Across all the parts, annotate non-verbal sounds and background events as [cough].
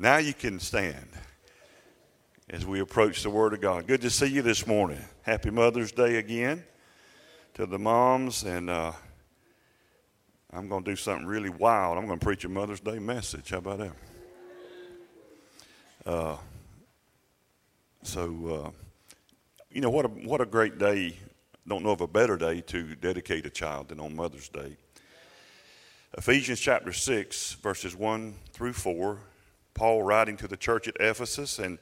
Now you can stand as we approach the Word of God. Good to see you this morning. Happy Mother's Day again to the moms. And uh, I'm going to do something really wild. I'm going to preach a Mother's Day message. How about that? Uh, so, uh, you know, what a, what a great day. Don't know of a better day to dedicate a child than on Mother's Day. Ephesians chapter 6, verses 1 through 4. Paul writing to the church at Ephesus, and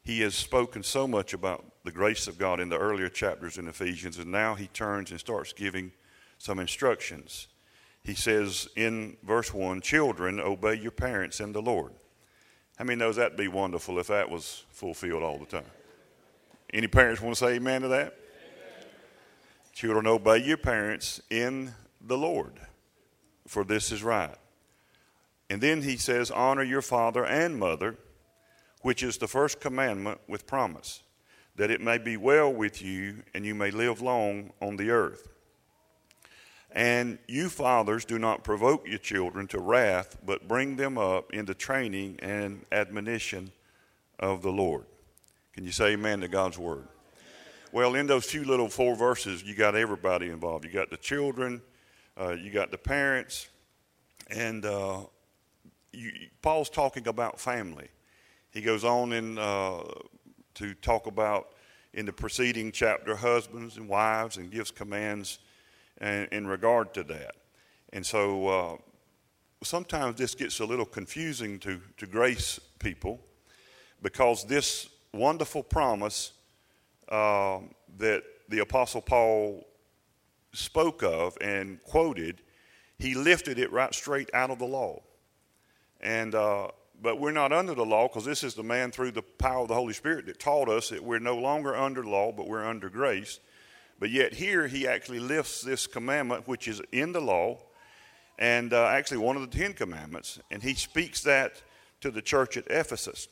he has spoken so much about the grace of God in the earlier chapters in Ephesians, and now he turns and starts giving some instructions. He says in verse 1 Children, obey your parents in the Lord. How many knows that'd be wonderful if that was fulfilled all the time? Any parents want to say amen to that? Amen. Children, obey your parents in the Lord for this is right. And then he says, Honor your father and mother, which is the first commandment with promise, that it may be well with you and you may live long on the earth. And you fathers do not provoke your children to wrath, but bring them up into training and admonition of the Lord. Can you say amen to God's word? Well, in those few little four verses, you got everybody involved. You got the children, uh, you got the parents, and uh, you, Paul's talking about family. He goes on in, uh, to talk about in the preceding chapter husbands and wives and gives commands in, in regard to that. And so uh, sometimes this gets a little confusing to, to grace people because this wonderful promise uh, that the Apostle Paul spoke of and quoted, he lifted it right straight out of the law. And, uh, but we're not under the law because this is the man through the power of the Holy Spirit that taught us that we're no longer under law, but we're under grace. But yet here he actually lifts this commandment, which is in the law, and uh, actually one of the Ten Commandments, and he speaks that to the church at Ephesus.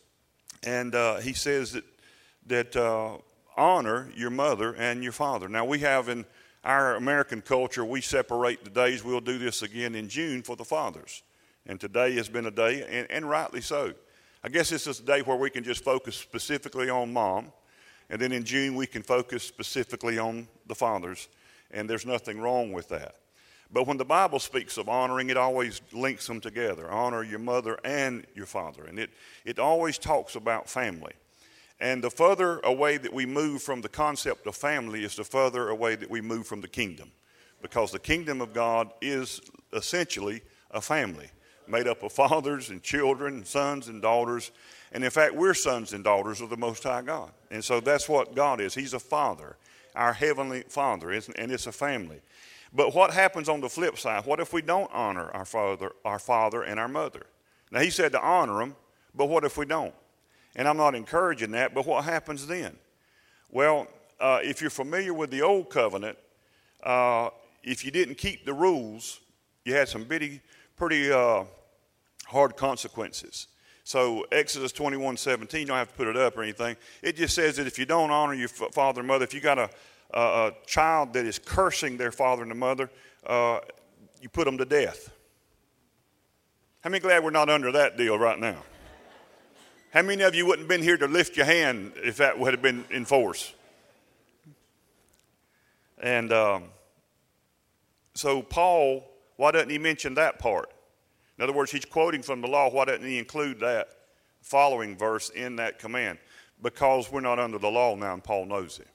And uh, he says that, that uh, honor your mother and your father. Now we have in our American culture, we separate the days. We'll do this again in June for the fathers. And today has been a day, and, and rightly so. I guess this is a day where we can just focus specifically on mom. And then in June, we can focus specifically on the fathers. And there's nothing wrong with that. But when the Bible speaks of honoring, it always links them together honor your mother and your father. And it, it always talks about family. And the further away that we move from the concept of family is the further away that we move from the kingdom. Because the kingdom of God is essentially a family made up of fathers and children, and sons and daughters. And in fact, we're sons and daughters of the Most High God. And so that's what God is. He's a father, our heavenly father, and it's a family. But what happens on the flip side? What if we don't honor our father, our father and our mother? Now, he said to honor them, but what if we don't? And I'm not encouraging that, but what happens then? Well, uh, if you're familiar with the old covenant, uh, if you didn't keep the rules, you had some pretty, pretty uh, hard consequences. So Exodus 21, 17, you don't have to put it up or anything. It just says that if you don't honor your father and mother, if you got a, a, a child that is cursing their father and the mother, uh, you put them to death. How many glad we're not under that deal right now? How many of you wouldn't have been here to lift your hand if that would have been in force? And um, so, Paul, why doesn't he mention that part? In other words, he's quoting from the law. Why doesn't he include that following verse in that command? Because we're not under the law now, and Paul knows it.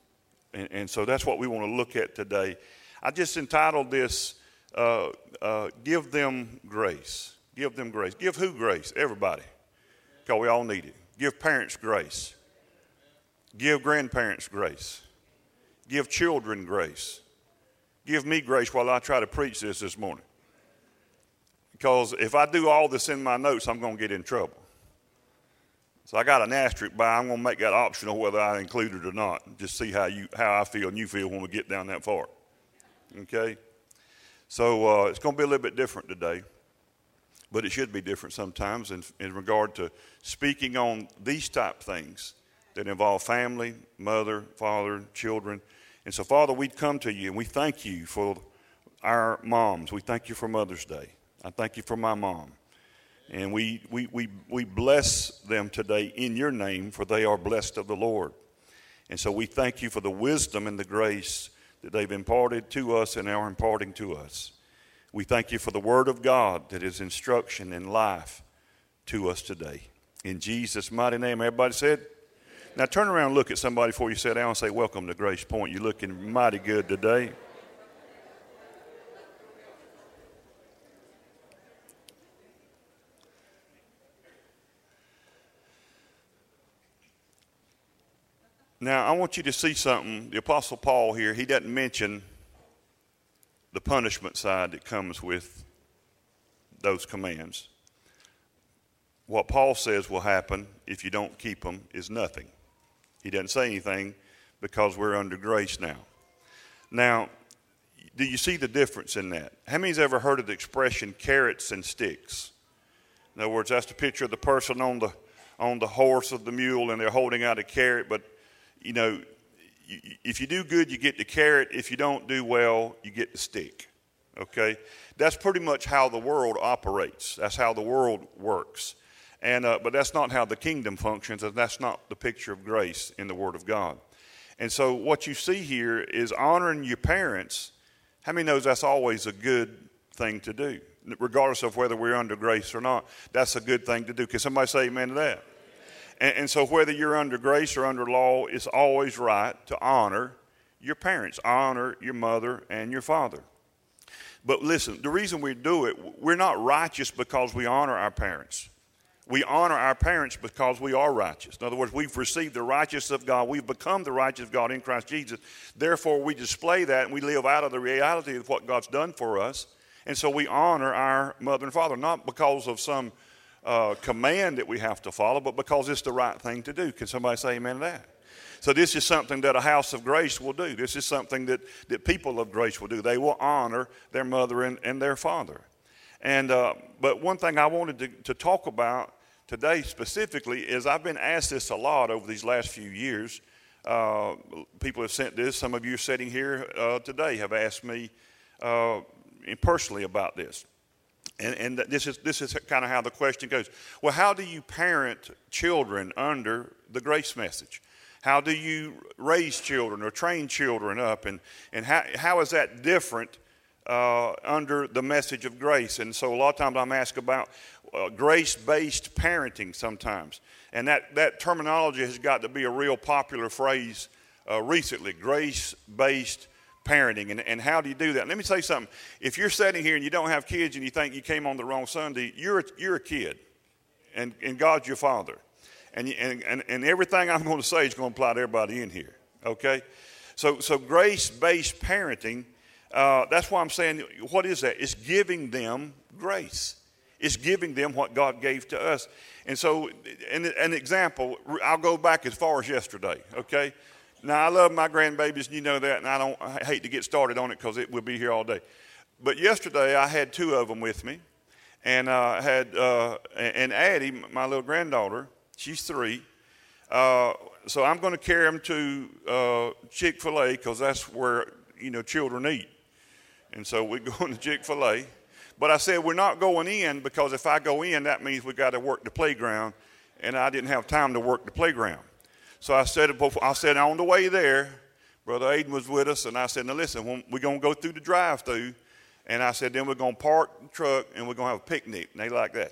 And, and so that's what we want to look at today. I just entitled this uh, uh, Give Them Grace. Give them grace. Give who grace? Everybody because we all need it. Give parents grace. Give grandparents grace. Give children grace. Give me grace while I try to preach this this morning. Because if I do all this in my notes, I'm going to get in trouble. So I got an asterisk by. I'm going to make that optional whether I include it or not. Just see how you how I feel and you feel when we get down that far. Okay. So uh, it's going to be a little bit different today but it should be different sometimes in, in regard to speaking on these type things that involve family, mother, father, children. And so, Father, we come to you and we thank you for our moms. We thank you for Mother's Day. I thank you for my mom. And we, we, we, we bless them today in your name, for they are blessed of the Lord. And so we thank you for the wisdom and the grace that they've imparted to us and are imparting to us. We thank you for the Word of God that is instruction and life to us today. In Jesus' mighty name, everybody said, now turn around and look at somebody before you sit down and say, Welcome to Grace Point. You're looking mighty good today. Now, I want you to see something. The Apostle Paul here, he doesn't mention the punishment side that comes with those commands. What Paul says will happen if you don't keep them is nothing. He doesn't say anything because we're under grace now. Now, do you see the difference in that? How many's ever heard of the expression carrots and sticks? In other words, that's the picture of the person on the on the horse of the mule and they're holding out a carrot, but you know, if you do good, you get the carrot. If you don't do well, you get the stick. Okay? That's pretty much how the world operates. That's how the world works. And, uh, but that's not how the kingdom functions, and that's not the picture of grace in the Word of God. And so, what you see here is honoring your parents. How many knows that's always a good thing to do, regardless of whether we're under grace or not? That's a good thing to do. Can somebody say amen to that? And, and so, whether you're under grace or under law, it's always right to honor your parents, honor your mother and your father. But listen, the reason we do it, we're not righteous because we honor our parents. We honor our parents because we are righteous. In other words, we've received the righteousness of God. We've become the righteous of God in Christ Jesus. Therefore, we display that and we live out of the reality of what God's done for us. And so we honor our mother and father, not because of some uh, command that we have to follow, but because it's the right thing to do. Can somebody say amen to that? So this is something that a house of grace will do. This is something that, that people of grace will do. They will honor their mother and, and their father. And uh, but one thing I wanted to, to talk about today specifically is I've been asked this a lot over these last few years. Uh, people have sent this. Some of you sitting here uh, today have asked me uh, personally about this. And, and this is, this is kind of how the question goes. Well, how do you parent children under the grace message? How do you raise children or train children up? And, and how, how is that different uh, under the message of grace? And so a lot of times I'm asked about uh, grace based parenting sometimes. And that, that terminology has got to be a real popular phrase uh, recently grace based parenting. And, and how do you do that? Let me say something. If you're sitting here and you don't have kids and you think you came on the wrong Sunday, you're a, you're a kid, and, and God's your father. And, and, and, and everything I'm going to say is going to apply to everybody in here, okay? So, so grace based parenting, uh, that's why I'm saying, what is that? It's giving them grace. It's giving them what God gave to us. And so, an, an example, I'll go back as far as yesterday, okay? Now, I love my grandbabies, and you know that, and I don't I hate to get started on it because it will be here all day. But yesterday, I had two of them with me, and I uh, had uh, and Addie, my little granddaughter, she's three. Uh, so I'm going to carry them to uh, Chick Fil A because that's where you know children eat, and so we're [laughs] going to Chick Fil A. But I said we're not going in because if I go in, that means we got to work the playground, and I didn't have time to work the playground. So I said, I said on the way there, Brother Aiden was with us, and I said, now listen, we're going to go through the drive-through, and I said, then we're going to park the truck, and we're going to have a picnic. And they like that.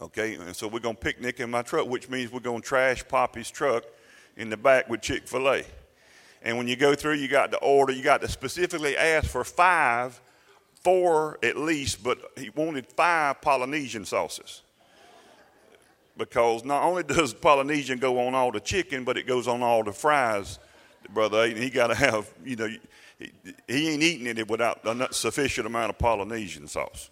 Okay, and so we're going to picnic in my truck, which means we're going to trash Poppy's truck in the back with Chick-fil-A. And when you go through, you got to order, you got to specifically ask for five, four at least, but he wanted five Polynesian sauces because not only [laughs] does Polynesian go on all the chicken, but it goes on all the fries, brother. And he got to have, you know, he, he ain't eating it without a sufficient amount of Polynesian sauce.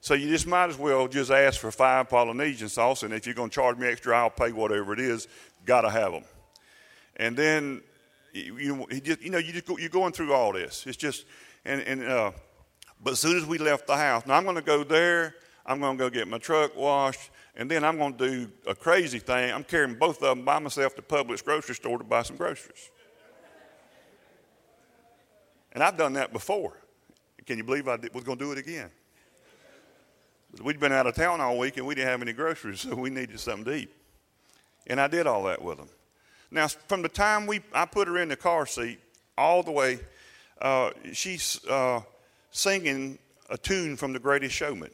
So you just might as well just ask for five Polynesian sauce, and if you're going to charge me extra, I'll pay whatever it is. Got to have them. And then, you, you, just, you know, you just go, you're going through all this. It's just, and, and uh, but as soon as we left the house, now I'm going to go there. I'm going to go get my truck washed. And then I'm going to do a crazy thing. I'm carrying both of them by myself to Publix grocery store to buy some groceries. And I've done that before. Can you believe I was going to do it again? We'd been out of town all week and we didn't have any groceries, so we needed something to eat. And I did all that with them. Now, from the time we, I put her in the car seat all the way, uh, she's uh, singing a tune from The Greatest Showman.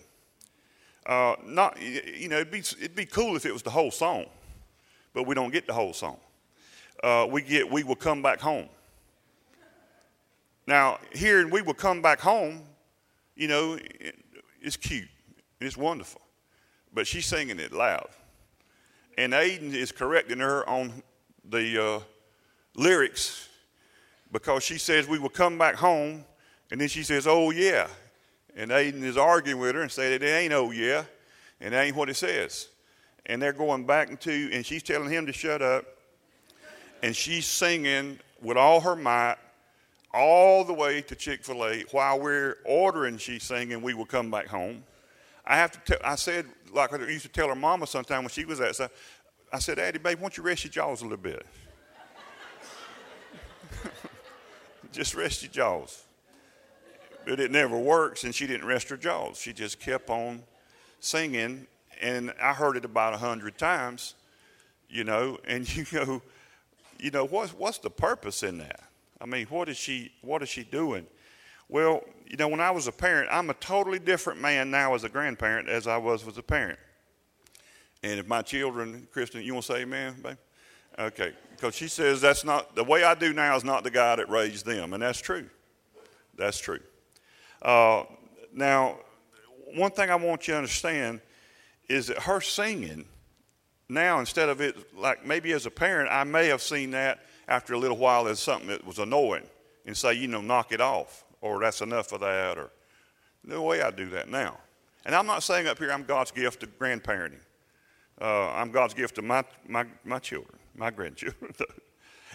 Uh, not, you know, it'd be, it'd be cool if it was the whole song, but we don't get the whole song. Uh, we get, we will come back home. Now, here we will come back home, you know, it, it's cute, it's wonderful, but she's singing it loud. And Aiden is correcting her on the uh, lyrics because she says we will come back home, and then she says, "Oh yeah," and Aiden is arguing with her and saying that it ain't "Oh yeah," and that ain't what it says. And they're going back into, and she's telling him to shut up, and she's singing with all her might all the way to Chick Fil A while we're ordering. She's singing, "We will come back home." I have to. Tell, I said, like I used to tell her mama sometime when she was at. So I said, Addie, babe, won't you rest your jaws a little bit? [laughs] just rest your jaws. But it never works, and she didn't rest her jaws. She just kept on singing, and I heard it about a hundred times, you know. [laughs] And you go, you know, what's what's the purpose in that? I mean, what is she what is she doing? Well, you know, when I was a parent, I'm a totally different man now as a grandparent as I was as a parent. And if my children, Kristen, you want to say amen, babe? Okay, because she says that's not the way I do now is not the guy that raised them, and that's true. That's true. Uh, now, one thing I want you to understand is that her singing now, instead of it like maybe as a parent, I may have seen that after a little while as something that was annoying and say, you know, knock it off, or that's enough of that, or no way I do that now. And I'm not saying up here I'm God's gift to grandparenting. Uh, I'm God's gift to my, my, my children, my [laughs] grandchildren.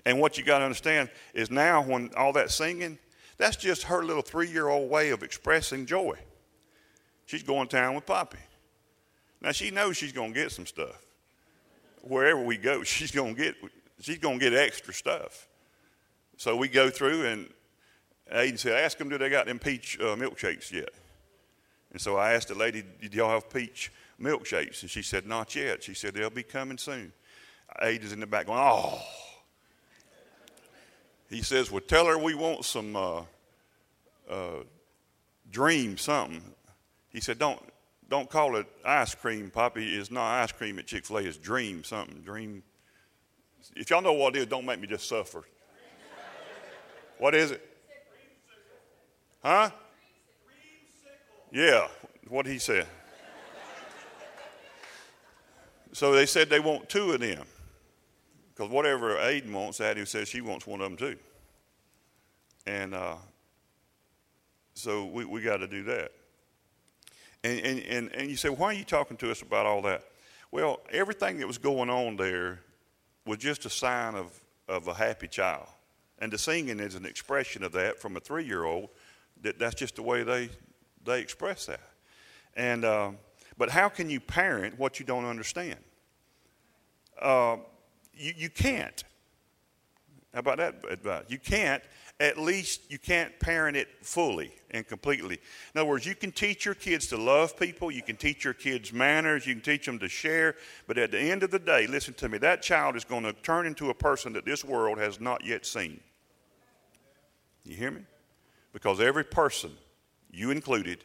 and what you got to understand is now when all that singing, that's just her little three year old way of expressing joy. She's going to town with Poppy. Now she knows she's going to get some stuff. Wherever we go, [laughs] she's going to get she's going to get extra stuff. So we go through and Aiden said, "Ask them, do they got them peach uh, milkshakes yet?" And so I asked the lady, "Did y'all have peach milkshakes? And she said, Not yet. She said, They'll be coming soon. Ada's in the back going, Oh. He says, Well, tell her we want some uh, uh, dream something. He said, Don't don't call it ice cream, Poppy. It's not ice cream at Chick fil A, it's dream something. Dream. If y'all know what it is, don't make me just suffer. what is it? Huh? Yeah, what he said. So they said they want two of them. Because whatever Aiden wants, Addie says she wants one of them too. And uh, so we, we got to do that. And, and, and, and you say, why are you talking to us about all that? Well, everything that was going on there was just a sign of, of a happy child. And the singing is an expression of that from a three year old. That, that's just the way they, they express that. And, uh, but how can you parent what you don't understand? Uh, you, you can't. How about that advice? You can't. At least you can't parent it fully and completely. In other words, you can teach your kids to love people, you can teach your kids manners, you can teach them to share, but at the end of the day, listen to me, that child is going to turn into a person that this world has not yet seen. You hear me? Because every person, you included,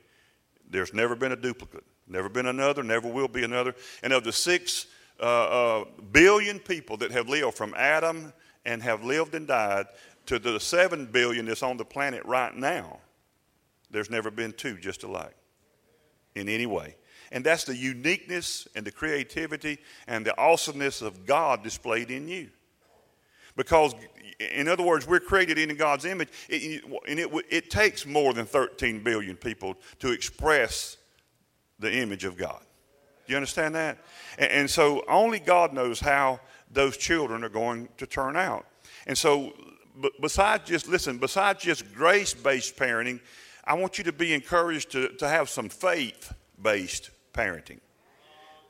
there's never been a duplicate. Never been another, never will be another. And of the six uh, uh, billion people that have lived from Adam and have lived and died to the seven billion that's on the planet right now, there's never been two just alike in any way. And that's the uniqueness and the creativity and the awesomeness of God displayed in you. Because, in other words, we're created in God's image, and it, it takes more than 13 billion people to express the image of God. You understand that? And, and so only God knows how those children are going to turn out. And so, besides just, listen, besides just grace based parenting, I want you to be encouraged to, to have some faith based parenting.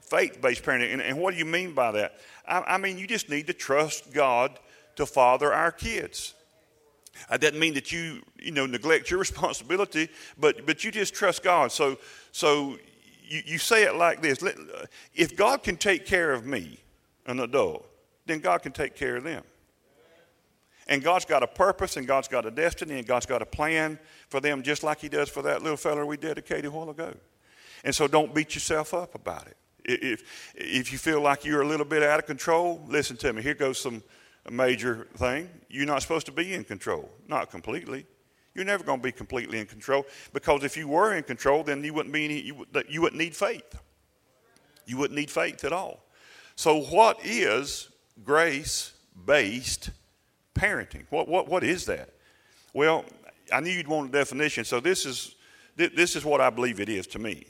Faith based parenting. And, and, what do you mean by that? I, I mean, you just need to trust God to father our kids. Uh, that doesn't mean that you, you know, neglect your [laughs] responsibility, but, but you just trust God. So, so you, you say it like this uh, if God can take care of me, an adult, then God can take care of them. And God's got a purpose, and God's got a destiny, and God's got a plan for them, just like He does for that little fella we dedicated a while ago. And so don't beat yourself up about it. If, if you feel like you're a little bit out of control, listen to me. Here goes some major thing. You're not supposed to be in control, not completely. You're never going to be completely in control because if you were in control, then you wouldn't be any, you, you wouldn't need faith. You wouldn't need faith at all. So, what is grace based parenting? What, what, what is that? Well, I knew you'd want a definition, so this is, this is what I believe it is to me.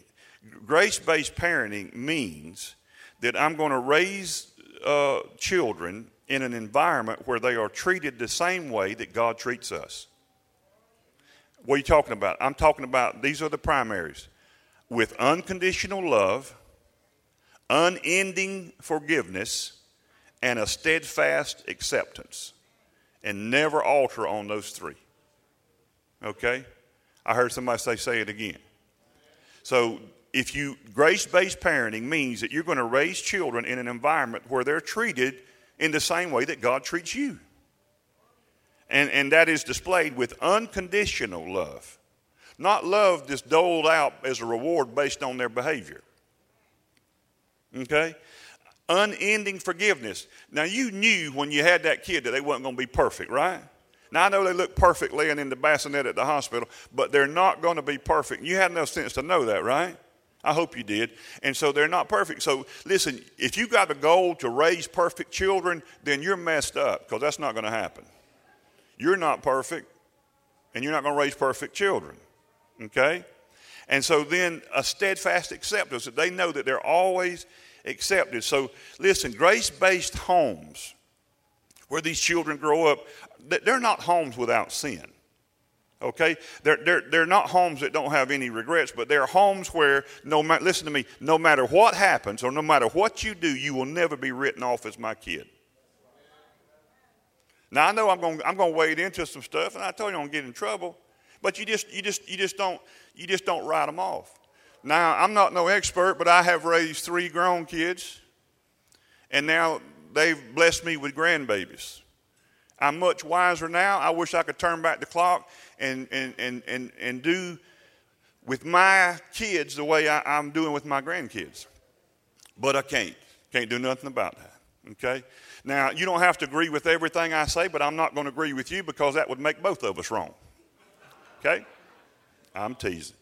Grace based parenting means that I'm going to raise uh, children in an environment where they are treated the same way that God treats us. What are you talking about? I'm talking about these are the primaries with unconditional love, unending forgiveness, and a steadfast acceptance. And never alter on those three. Okay? I heard somebody say, say it again. So, if you grace based parenting means that you're going to raise children in an environment where they're treated in the same way that God treats you. And, and that is displayed with unconditional love, not love that's doled out as a reward based on their behavior. Okay? Unending forgiveness. Now, you knew when you had that kid that they wasn't going to be perfect, right? Now, I know they look perfect laying in the bassinet at the hospital, but they're not going to be perfect. You had enough sense to know that, right? I hope you did. And so they're not perfect. So listen, if you got a goal to raise perfect children, then you're messed up because that's not going to happen. You're not perfect, and you're not going to raise perfect children. Okay? And so then a steadfast acceptance that they know that they're always accepted. So listen, grace based homes where these children grow up, they're not homes without sin. Okay? They're, they're, they're not homes that don't have any regrets, but they're homes where, no matter, listen to me, no matter what happens or no matter what you do, you will never be written off as my kid. Now I know I'm going I'm going to wade into some stuff, and I told you I'm going to get in trouble, but you just you just you just don't you just don't write them off. Now I'm not no expert, but I have raised three grown kids, and now they've blessed me with grandbabies. I'm much wiser now. I wish I could turn back the clock and, and, and, and, and do with my kids the way I, am doing with my grandkids. But I can't. Can't do nothing about that. Okay? Now, you don't have to agree with everything I say, but I'm not going to agree with you because that would make both of us wrong. Okay? I'm teasing.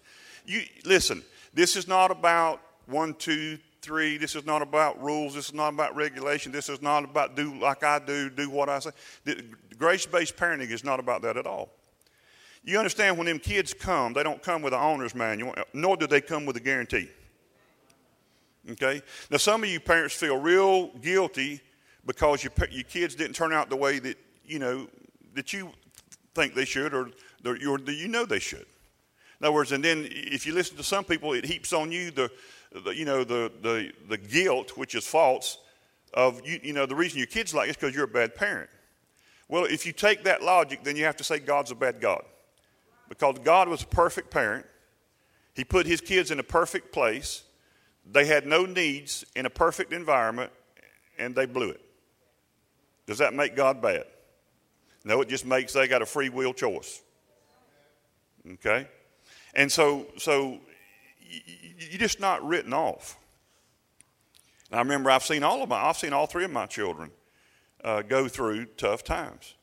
You listen, this is not about one, two, three. This is not about rules. This is not about regulation. This is not about do like I do, do what I say. Grace based parenting is not about that at all. You understand when them kids come, they don't come with an owner's manual, nor do they come with a guarantee. Okay? Now, some of you parents feel real guilty because your, your kids didn't turn out the way that, you know, that you think they should or, or you know they should. In other words, and then if you listen to some people, it heaps on you the, the you know, the, the, the guilt, which is false, of, you, you know, the reason your kid's like this because you're a bad parent. Well, if you take that logic, then you have to say God's a bad God because God was a perfect parent. He put his kids in a perfect place. They had no needs in a perfect environment, and they blew it. Does that make God bad? No, it just makes they got a free will choice. Okay? And so, so you're just not written off. I remember I've seen all of my, I've seen all three of my children uh, go through tough times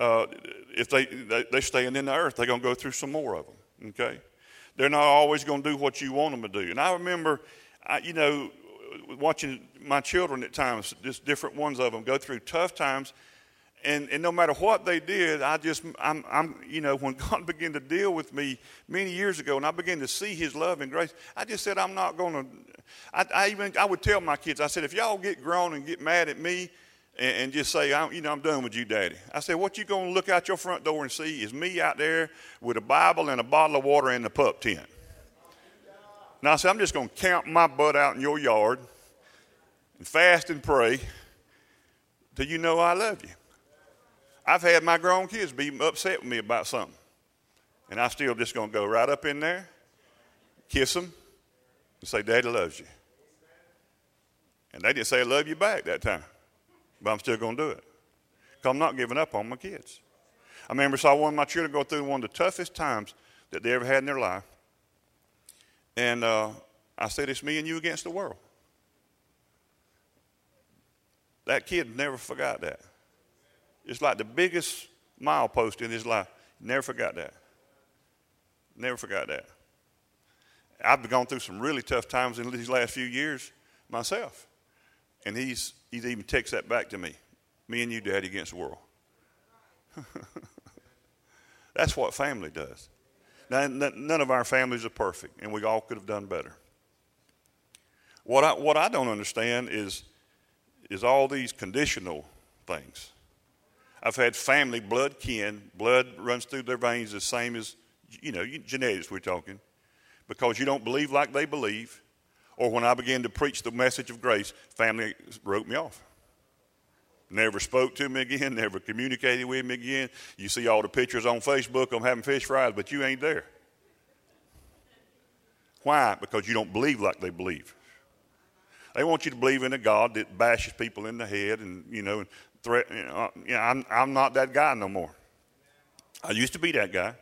uh, if they, they, they stand in the earth, they're going to go through some more of them, okay? They're not always going to do what you want them to do. And I remember, I, you know, watching my children at times, just different ones of them go through tough times. And, and no matter what they did, I just, I'm, I'm, you know, when [laughs] God began to deal with me many years ago and I began to see his love and grace, I just said, I'm not going to, I, even, I would tell my kids, I said, if y'all get grown and get mad at me, and, and just say, I'm, you know, I'm done with you, Daddy. I said, what you going to look out your front door and see is me out there with a Bible and a bottle of water in the pup tent. Now I said, I'm just going to camp my butt out in your yard and fast and pray till you know I love you. I've had my grown kids be upset with me about something. And I'm still just going to go right up in there, kiss them, and say, Daddy loves you. And they didn't say, I love you back that time. But I'm still going to do it. Because I'm not giving up on my kids. I remember saw one of my children go through one of the toughest times that they ever had in their life. And uh, I said, It's me and you against the world. That kid never forgot that. It's like the biggest milepost in his life. Never forgot that. Never forgot that. I've gone through some really tough times in these last few years myself. And he's, he's even takes that back to me. Me and you, Daddy, against the world. [laughs] That's what family does. None of our families are perfect, and we all could have done better. What I, what I don't understand is, is all these conditional things. I've had family, blood kin, blood runs through their veins the same as, you know, genetics we're talking, because you don't believe like they believe. Or when I began to preach the message of grace, family wrote me off. Never spoke to me again, [laughs] never communicated with me again. You see all the pictures on Facebook, I'm having fish fries, but you ain't there. Why? Because you don't believe like they believe. They want you to believe in a God that bashes people in the head and, you know, and threat. You know, uh, know, I'm, I'm not that guy no more. I used to be that guy.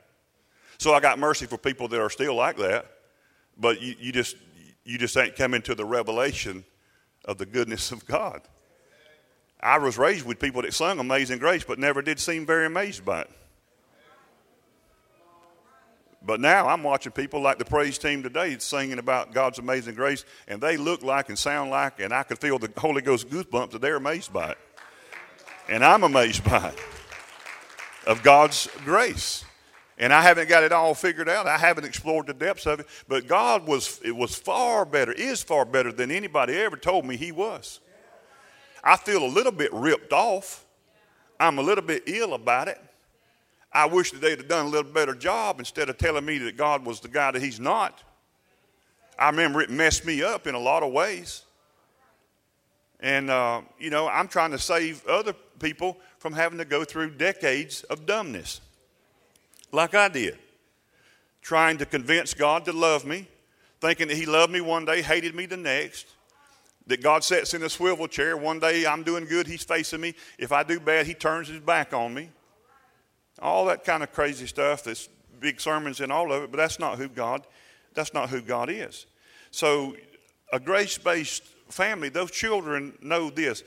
So I got mercy for people that are still like that. But you, you just you just ain't coming to the revelation of the goodness of God. I was raised with people that sung Amazing Grace, but never did seem very amazed by it. But now I'm watching people like the praise team today singing about God's amazing grace, and they look like and sound like, and I could feel the Holy Ghost goosebumps that they're amazed by it. And I'm amazed by it of God's grace. And I haven't got it all figured out. I haven't explored the depths of it. But God was, it was far better, is far better than anybody ever told me He was. I feel a little bit ripped off. I'm a little bit ill about it. I wish that they'd have done a little better job instead of telling me that God was the guy that He's not. I remember it messed me up in a lot of ways. And, uh, you know, I'm trying to save other people from having to go through decades of dumbness like I did, trying to convince God to love me, thinking that He loved me one day, hated me the next. That God sits in a swivel chair. One day I'm doing good, He's facing me. If I do bad, He turns His back on me. All that kind of crazy stuff. There's big sermons and all of it, but that's not who God. That's not who God is. So, a grace-based family, those children know this: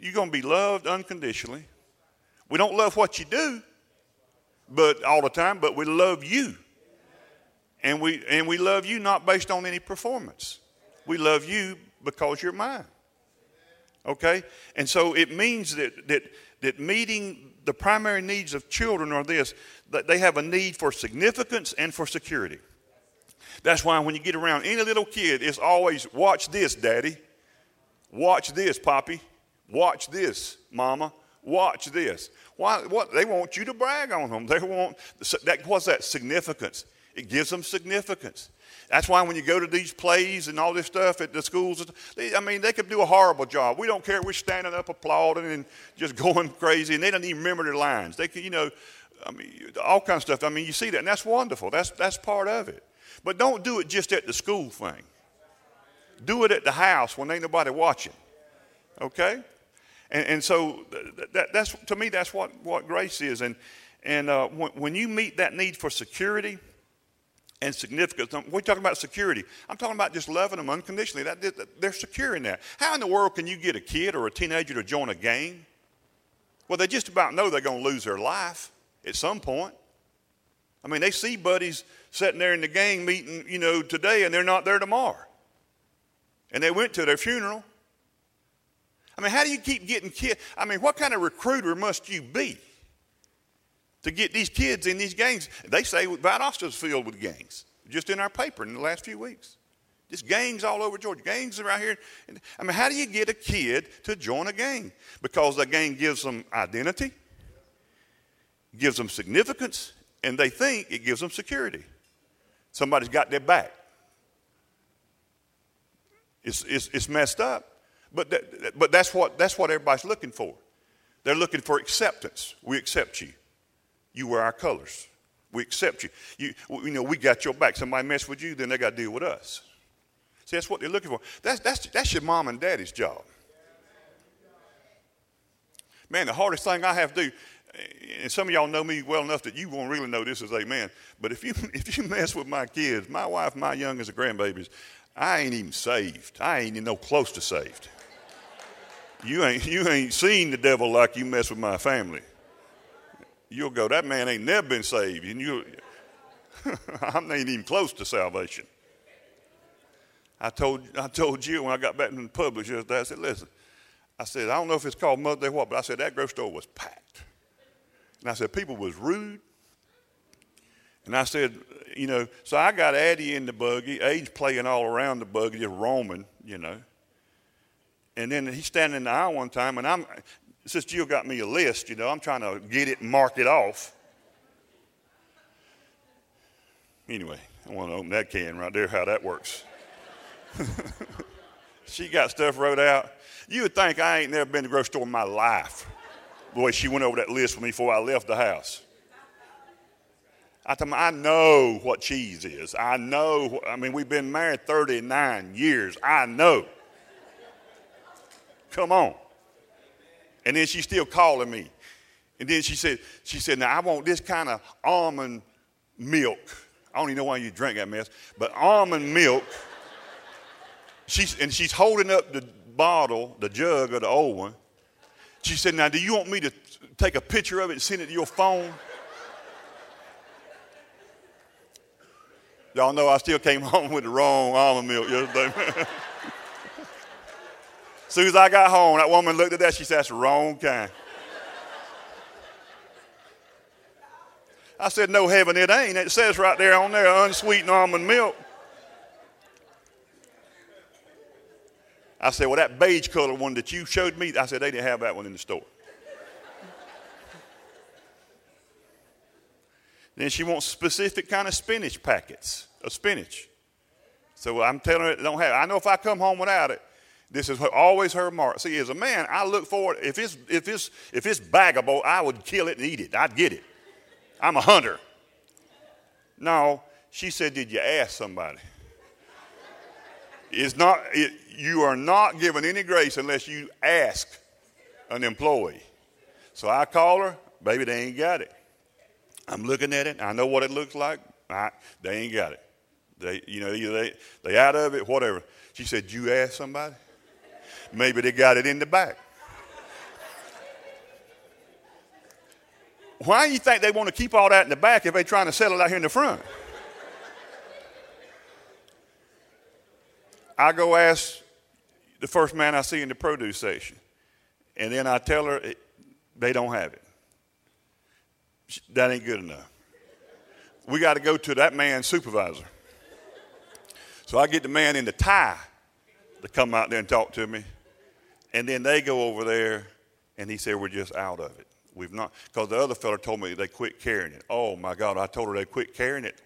you're going to be loved unconditionally. We don't love what you do, but all the time, but we love you. And we and we love you not based on any performance. We love you because you're mine. Okay? And so it means that that that meeting the primary needs of children are this that they have a need for significance and for security. That's why when you get around any little kid, it's always watch this, daddy. Watch this, poppy. Watch this, mama. Watch this. Why, what, they want you to brag on them. They want, that, what's that? Significance. It gives them significance. That's why when you go to these plays and all this stuff at the schools, they, I mean, they could do a horrible job. We don't care. We're standing up applauding and just [laughs] going crazy, and they don't even remember their lines. They could, you know, I mean, all kinds of stuff. I mean, you see that, and that's wonderful. That's, that's part of it. But don't do it just at the school thing. Do it at the house when ain't nobody watching. Okay? And, and so that, that's, to me, that's what, what grace is. And, and uh, when, when you meet that need for security and significance, we're talking about security. I'm talking about just loving them unconditionally. That, that, they're secure in that. How in the world can you get a kid or a teenager to join a gang? Well, they just about know they're going to lose their life at some point. I mean, they see buddies sitting there in the gang meeting, you know, today and they're not there tomorrow. And they went to their funeral I mean, how do you keep getting kids? I mean, what kind of recruiter must you be to get these kids in these gangs? They say Valdosta is filled with gangs, just in our paper in the last few weeks. Just gangs all over Georgia, gangs around here. I mean, how do you get a kid to join a gang? Because the gang gives them identity, gives them significance, and they think it gives them security. Somebody's got their back. It's, it's, it's messed up. But, that, but that's, what, that's what everybody's looking for. They're looking for acceptance. We accept you. You wear our colors. We accept you. You, you know, we got your back. Somebody mess with you, then they got to deal with us. See, that's what they're looking for. That's, that's, that's your mom and daddy's job. Man, the hardest thing I have to do, and some of y'all know me well enough that you won't really know this is amen. But if you [laughs] if you mess with my kids, my wife, my youngest, and grandbabies, I ain't even saved. I ain't even no close to saved. You ain't you ain't seen the devil like you mess with my family. You'll go, that man ain't never been saved, and you [laughs] I ain't even close to salvation. I told I told you when I got back from the Publix yesterday, I said, listen, I said, I don't know if it's called Mother Day what, but I said that grocery store was packed. And I said, people was rude. And I said, you know, so I got Addie in the buggy, Age playing all around the buggy, just roaming, you know. And then he's standing in the aisle one time, and I'm, since Jill got me a list, you know, I'm trying to get it and mark it off. Anyway, I want to open that can right there, how that works. [laughs] she got stuff wrote out. You would think I ain't never been to the grocery store in my life. Way she went over that list with me before I left the house. I told I know what cheese is. I know. I mean, we've been married 39 years. I know. Come on. And then she's still calling me. And then she said, she said, now I want this kind of almond milk. I don't even know why you drink that mess, but almond milk. She's, and she's holding up the bottle, the jug of the old one. She said, now do you want me to take a picture of it and send it to your phone? Y'all know I still came [laughs] home with the wrong almond milk yesterday. [laughs] as soon as I got home, that woman looked at that. She said, That's the wrong kind. I said, No, heaven, it ain't. It says right there on there, unsweetened almond milk. I said, Well, that beige color one that you showed me, I said, They didn't have that one in the store. Then she wants specific kind of spinach packets of spinach. So I'm telling her don't have. I know if I come home without it, this is always her mark. See, as a man, I look for it. If it's if it's if it's baggable, I would kill it and eat it. I'd get it. I'm a hunter. No, she said, did you ask somebody? It's not. It, you are not given any grace unless you ask an employee. So I call her, baby, they ain't got it. I'm looking at it. I know what it looks like. I, they ain't got it. They, you know, either they they out of it, whatever. She said, "You ask somebody? Maybe they got it in the back." Why do you think they want to keep all that in the back if they're trying to sell it out here in the front? I go ask the first man I see in the produce section, and then I tell her they don't have it. That ain't good enough. We got to go to that man's supervisor. So I get the man in the tie to come out there and talk to me. And then they go over there, and he said, We're just out of it. We've not, because the other fellow told me they quit carrying it. Oh my God, I told her they quit carrying it.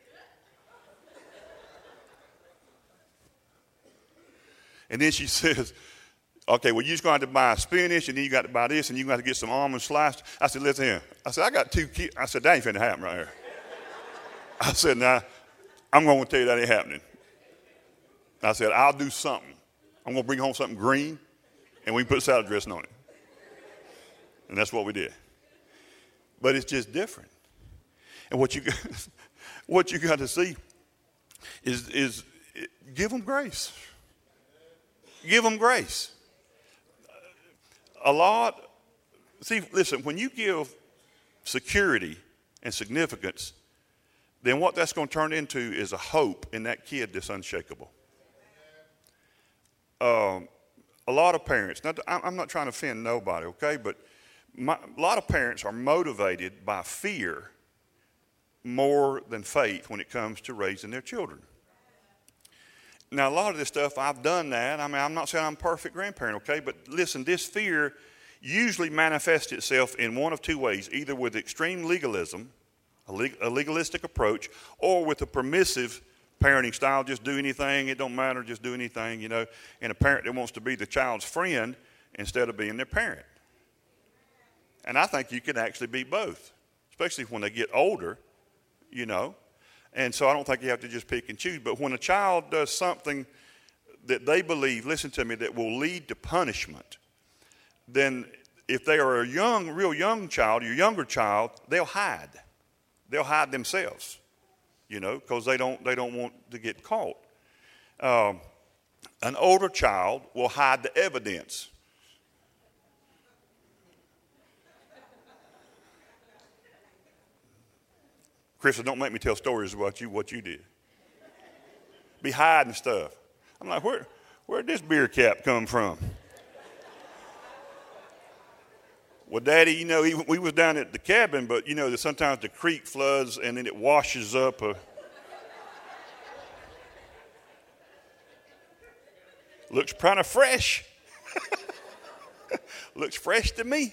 And then she [laughs] says, Okay, well, you just going to have to buy spinach, and then you got to buy this, and you got to get some almonds sliced. I said, listen here. I said, I got two kids. I said, that ain't finna happen right here. I said, now, I'm going to tell you that ain't happening. I said, I'll do something. I'm going to bring home something green, and we put salad dressing on it. And that's what we did. But it's just different. And what you got, [laughs] what you got to see is, is give them grace. Give them grace a lot, see, listen, when you give security and significance, then what that's going to turn into is a hope in that kid that's unshakable. Um, a lot of parents, now, I'm not trying to offend nobody, okay, but my, a lot of parents are motivated by fear more than faith when it comes to raising their children. Now, a lot of this stuff, I've done that. I mean, I'm not saying I'm a perfect grandparent, okay? But listen, this fear usually manifests itself in one of two ways either with extreme legalism, a, legalistic approach, or with a permissive parenting style just do anything, it don't matter, just do anything, you know, and a parent that wants to be the child's friend instead of being their parent. And I think you can actually be both, especially when they get older you know. And so I don't think you have to just pick and choose. But when a child does something that they believe, listen to me, that will lead to punishment, then if they are a young, real young child, your younger child, they'll hide. They'll hide themselves, you know, because they don't, they don't want to get caught. Um, an older child will hide the evidence. Chris, don't make me tell stories about you, what you did. Be hiding stuff. I'm like, where, where'd this beer cap come from? Well, Daddy, you know, we was down at the cabin, but you know, sometimes the creek floods and then it washes up. A... Looks kind of fresh. [laughs] Looks fresh to me.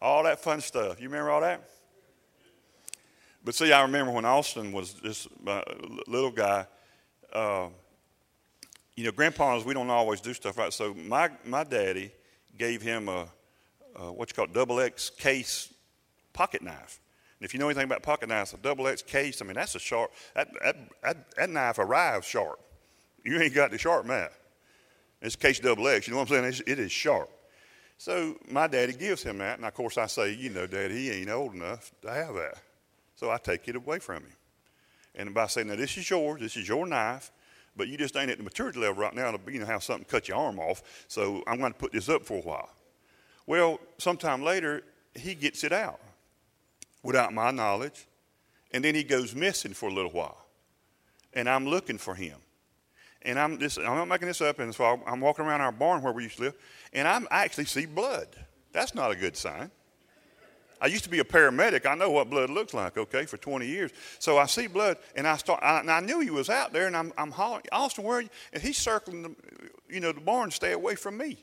All that fun stuff. You remember all that? But see, I remember when Austin was this uh, little guy. Uh, you know, grandpas, we don't always do stuff right. So my my daddy gave him a, a what you call double X case pocket knife. And if you know anything about pocket knives, a double X case, I mean, that's a sharp, that, that, that, that knife arrives sharp. You ain't got the sharp knife. It's case double X, you know what I'm saying? It's, it is sharp. So my daddy gives him that, and of course I say, you know, Daddy, he ain't old enough to have that. So I take it away from him. And by saying, now this is yours, this is your knife, but you just ain't at the maturity level right now to you know have something cut your arm off. So I'm going to put this up for a while. Well, sometime later he gets it out without my knowledge, and then he goes missing for a little while, and I'm looking for him. And I'm just, I'm not making this up, and so I'm walking around our barn where we used to live, and I'm, I actually see blood. That's not a good sign. I used to be a paramedic. I know what blood looks like, okay, for 20 years. So I see blood, and I start. I, and I knew he was out there, and I'm, I'm hollering, Austin, where are you? And he's circling, the, you know, the barn, stay away from me.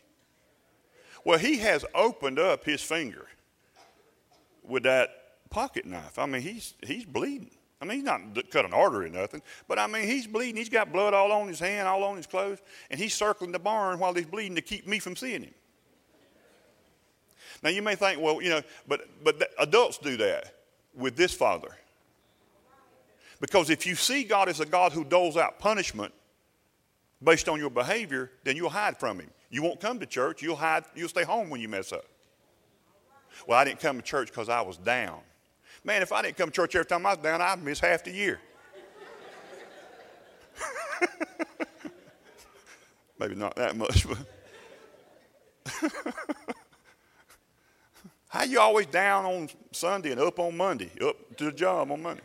Well, he has opened up his finger with that pocket knife. I mean, he's he's bleeding. I mean, he's not cut an artery or nothing, but I mean, he's bleeding. He's got blood all on his hand, all on his clothes, and he's circling the barn while he's bleeding to keep me from seeing him. Now you may think, well, you know, but but adults do that with this father. Because if you see God as a God who doles out punishment based on your behavior, then you'll hide from him. You won't come to church, you'll hide, you'll stay home when you mess up. Well, I didn't come to church because I was down. Man, if I didn't come to church every time I was down, I'd miss half the year. [laughs] Maybe not that much, but [laughs] How you always down on Sunday and up on Monday, up to the job on Monday?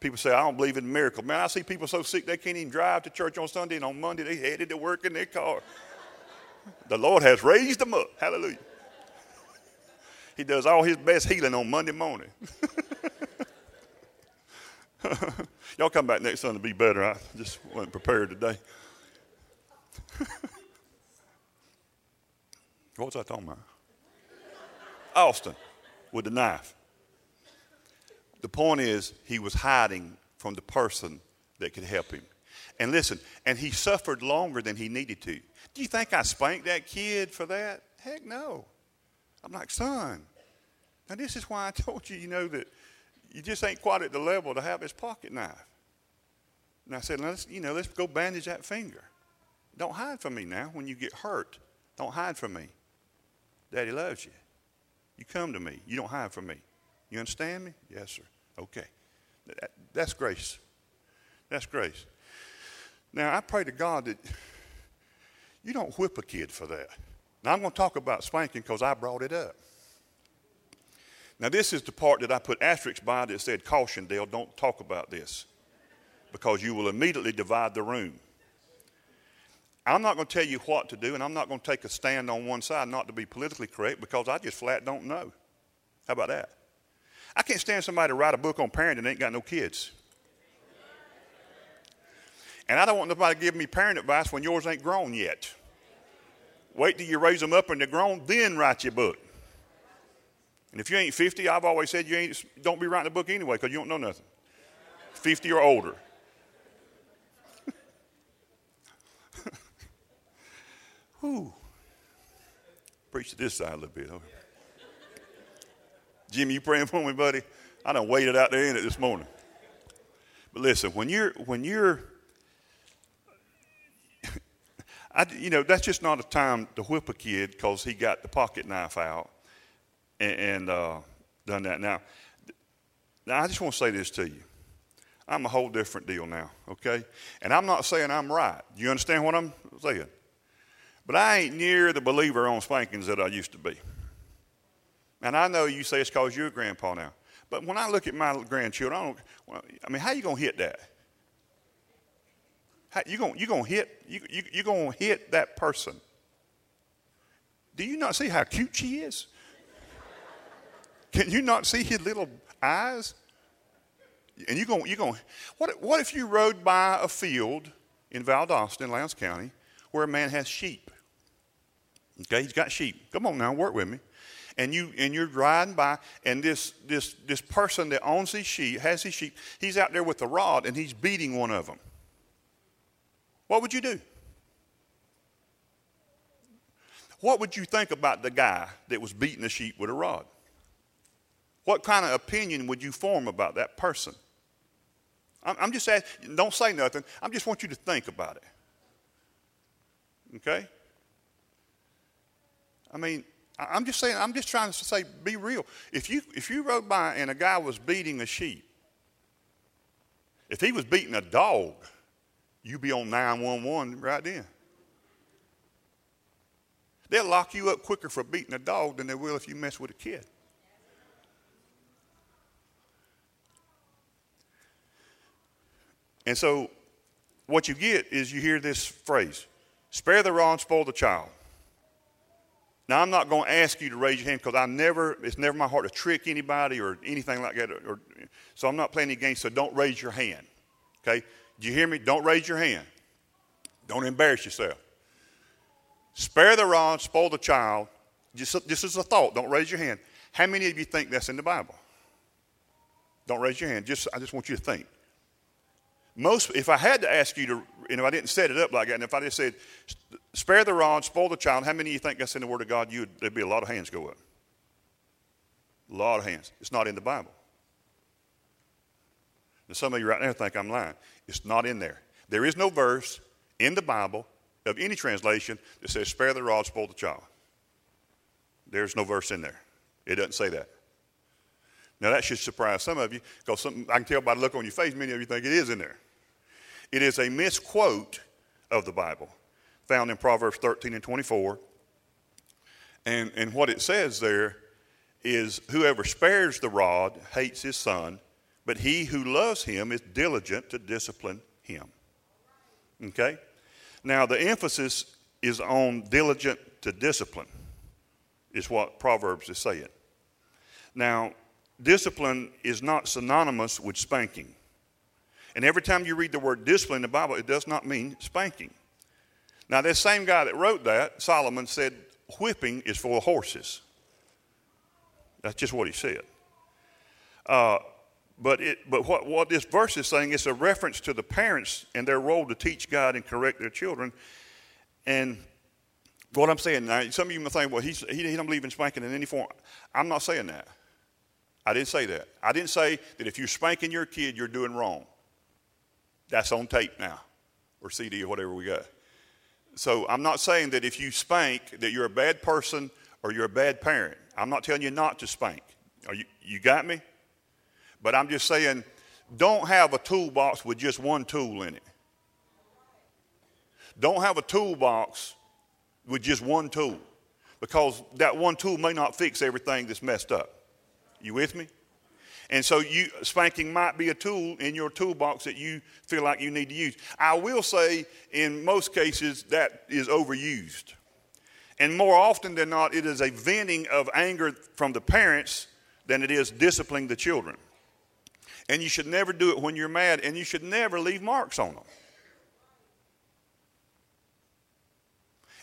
People say, I don't believe in miracles. Man, I see people so sick they can't even drive to church on Sunday, and on Monday they headed to work in their car. The Lord has raised them up. Hallelujah. He does all his best healing on Monday morning. [laughs] Y'all come back next Sunday to be better. I just wasn't prepared today. [laughs] what was I talking about? Austin with the knife. The point is, he was hiding from the person that could help him. And listen, and he suffered longer than he needed to. Do you think I spanked that kid for that? Heck no. I'm like, son, now this is why I [laughs] told you, you know, that you just ain't quite at the level to have his pocket knife. And I said, let's, you know, let's go bandage that finger. Don't hide from me now when you get hurt. Don't hide from me. Daddy loves you. You come to me. You don't hide from me. You understand me? Yes, sir. Okay. That, that's grace. That's grace. Now, I pray to God that you don't whip a kid for that. Now, I'm going to talk about spanking because I brought it up. Now, this is the part that I put asterisks by that said, Caution, Dale, don't talk about this because you will immediately divide the room. I'm not going to tell you what to do, and I'm not going to take a stand on one side, not to be politically correct, because I just flat don't know. How about that? I can't stand somebody to write a book on parenting that ain't got no kids. And I don't want nobody to give me parent advice when yours ain't grown yet. Wait till you raise them up and they're grown, then write your book. And if you ain't 50, I've always said you ain't, don't be writing a book anyway because you don't know nothing. 50 or older. Preach to this side a little bit. Okay. Jimmy, you praying for me, buddy? I done waited out there in it this morning. But listen, when you're when you're [laughs] I, you know, that's just not a time to whip a kid because he got the pocket knife out and, and uh, done that. Now, now, I just want to say this to you. I'm a whole different deal now, okay? And I'm not saying I'm right. You understand what I'm saying? But I ain't near the believer on spankings that I used to be. And I know you say it's because you're a grandpa now. But when I look at my grandchildren, I don't, I mean, how you going to hit that? You going you gonna hit, you, you, you to hit that person. Do you not see how cute she is? Can you not see his little eyes? And you're going, you're going what, what if you rode by a field in Valdosta, in Lowndes County, where a man has sheep? Okay, he's got sheep. Come on now, work with me. And you and you're riding by, and this this this person that owns these sheep has these sheep. He's out there with a rod, and he's beating one of them. What would you do? What would you think about the guy that was beating the sheep with a rod? What kind of opinion would you form about that person? I'm just asking, don't say nothing. I just want you to think about it. Okay? I mean, I'm just saying, I'm just trying to say, be real. If you, if you rode by and a guy was beating a sheep, if he was beating a dog, you'd be on 911 right then. They'll lock you up quicker for beating a dog than they will if you mess with a kid. And so what you get is you hear this phrase spare the rod, spoil the child. Now, I'm not going to ask you to raise your hand because I never, it's never my heart to trick anybody or anything like that. Or, so I'm not playing any games, so don't raise your hand. Okay? Do you hear me? Don't raise your hand. Don't embarrass yourself. Spare the rod, spoil the child. Just, just as a thought, don't raise your hand. How many of you think that's in the Bible? Don't raise your hand. Just, I just want you to think most, if I had to ask you to, and if I didn't set it up like that, and if I just said, spare the rod, spoil the child, how many of you think that's in the Word of God? You there'd be a lot of hands go up. A lot of hands. It's not in the Bible. Now, some of you right now think I'm lying. It's not in there. There is no verse in the Bible of any translation that says, spare the rod, spoil the child. There's no verse in there. It doesn't say that. Now, that should surprise some of you because I can tell by the look on your face, many of you think it is in there. It is a misquote of the Bible found in Proverbs 13 and 24. And, and what it says there is whoever spares the rod hates his son, but he who loves him is diligent to discipline him. Okay? Now, the emphasis is on diligent to discipline, is what Proverbs is saying. Now, discipline is not synonymous with spanking. And every time you read the word discipline in the Bible, it does not mean spanking. Now, this same guy that wrote that, Solomon, said whipping is for horses. That's just what he said. Uh, but it, but what, what this verse is saying is a reference to the parents and their role to teach God and correct their children. And what I'm saying now, some of you may think, well, he, he don't believe in spanking in any form. I'm not saying that. I didn't say that. I didn't say that if you're spanking your kid, you're doing wrong. That's on tape now, or CD or whatever we got. So I'm not saying that if you spank that you're a bad person or you're a bad parent. I'm not telling you not to spank. Are you, you got me? But I'm just saying don't have a toolbox with just one tool in it. Don't have a toolbox with just one tool because that one tool may not fix everything that's messed up. You with me? And so you spanking might be a tool in your toolbox that you feel like you need to use. I will say in most cases that is overused. And more often than not, it is a venting of anger from the parents than it is disciplining the children. And you should never do it when you're mad, and you should never leave marks on them.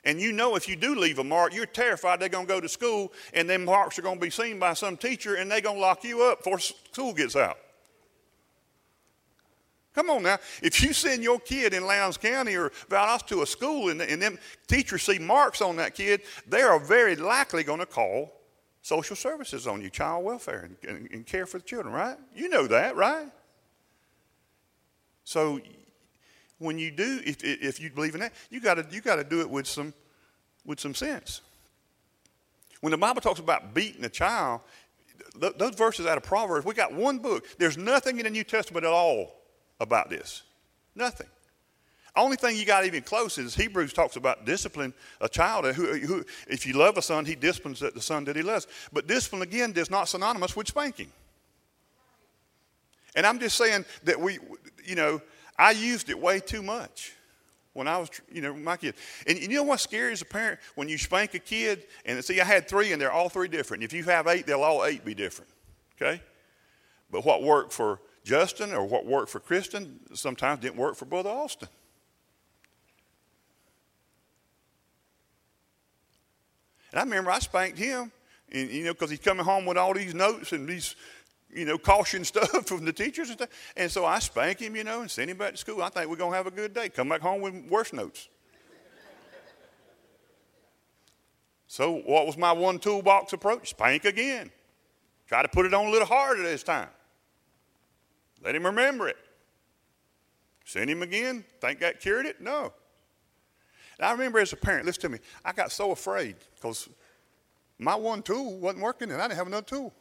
And you know if you do leave a mark, you're terrified they're going to go to school and them marks are going to be seen by some teacher and they're going to lock you up before school gets out. Come on now. If you send your kid in Lowndes County or Valdosta to a school and, and them teachers see marks on that kid, they are very likely going to call social services on you, child welfare, and, and, and care for the children, right? You know that, right? So when you do, if, if you believe in that, you got to you got to do it with some, with some sense. When the Bible talks about beating a child, th- those verses out of Proverbs, we got one book. There's nothing in the New Testament at all about this. Nothing. Only thing you got even close is Hebrews talks about discipline a child. Who, who, if you love a son, he disciplines the son that he loves. But discipline, again, is not synonymous with spanking. And I'm just saying that we, you know, I used it way too much when I was, you know, my kid. And you know what's scary as a parent? When you spank a kid, and see, I had three, and they're all three different. If you have eight, they'll all eight be different, okay? But what worked for Justin or what worked for Kristen sometimes didn't work for Brother Austin. And I remember I spanked him, and, you know, because he's coming home with all these notes and these you know, caution [laughs] stuff from the teachers and stuff. And so I spank him, you know, and send him back to school. I think we're going to have a good day. Come back home with worse notes. so what was my one toolbox approach? Spank again. Try to put it on a little harder this time. Let him remember it. Send him again. Think that cured it? No. And I remember as a parent, listen to me, I got so afraid because my one tool wasn't working and I didn't have another tool.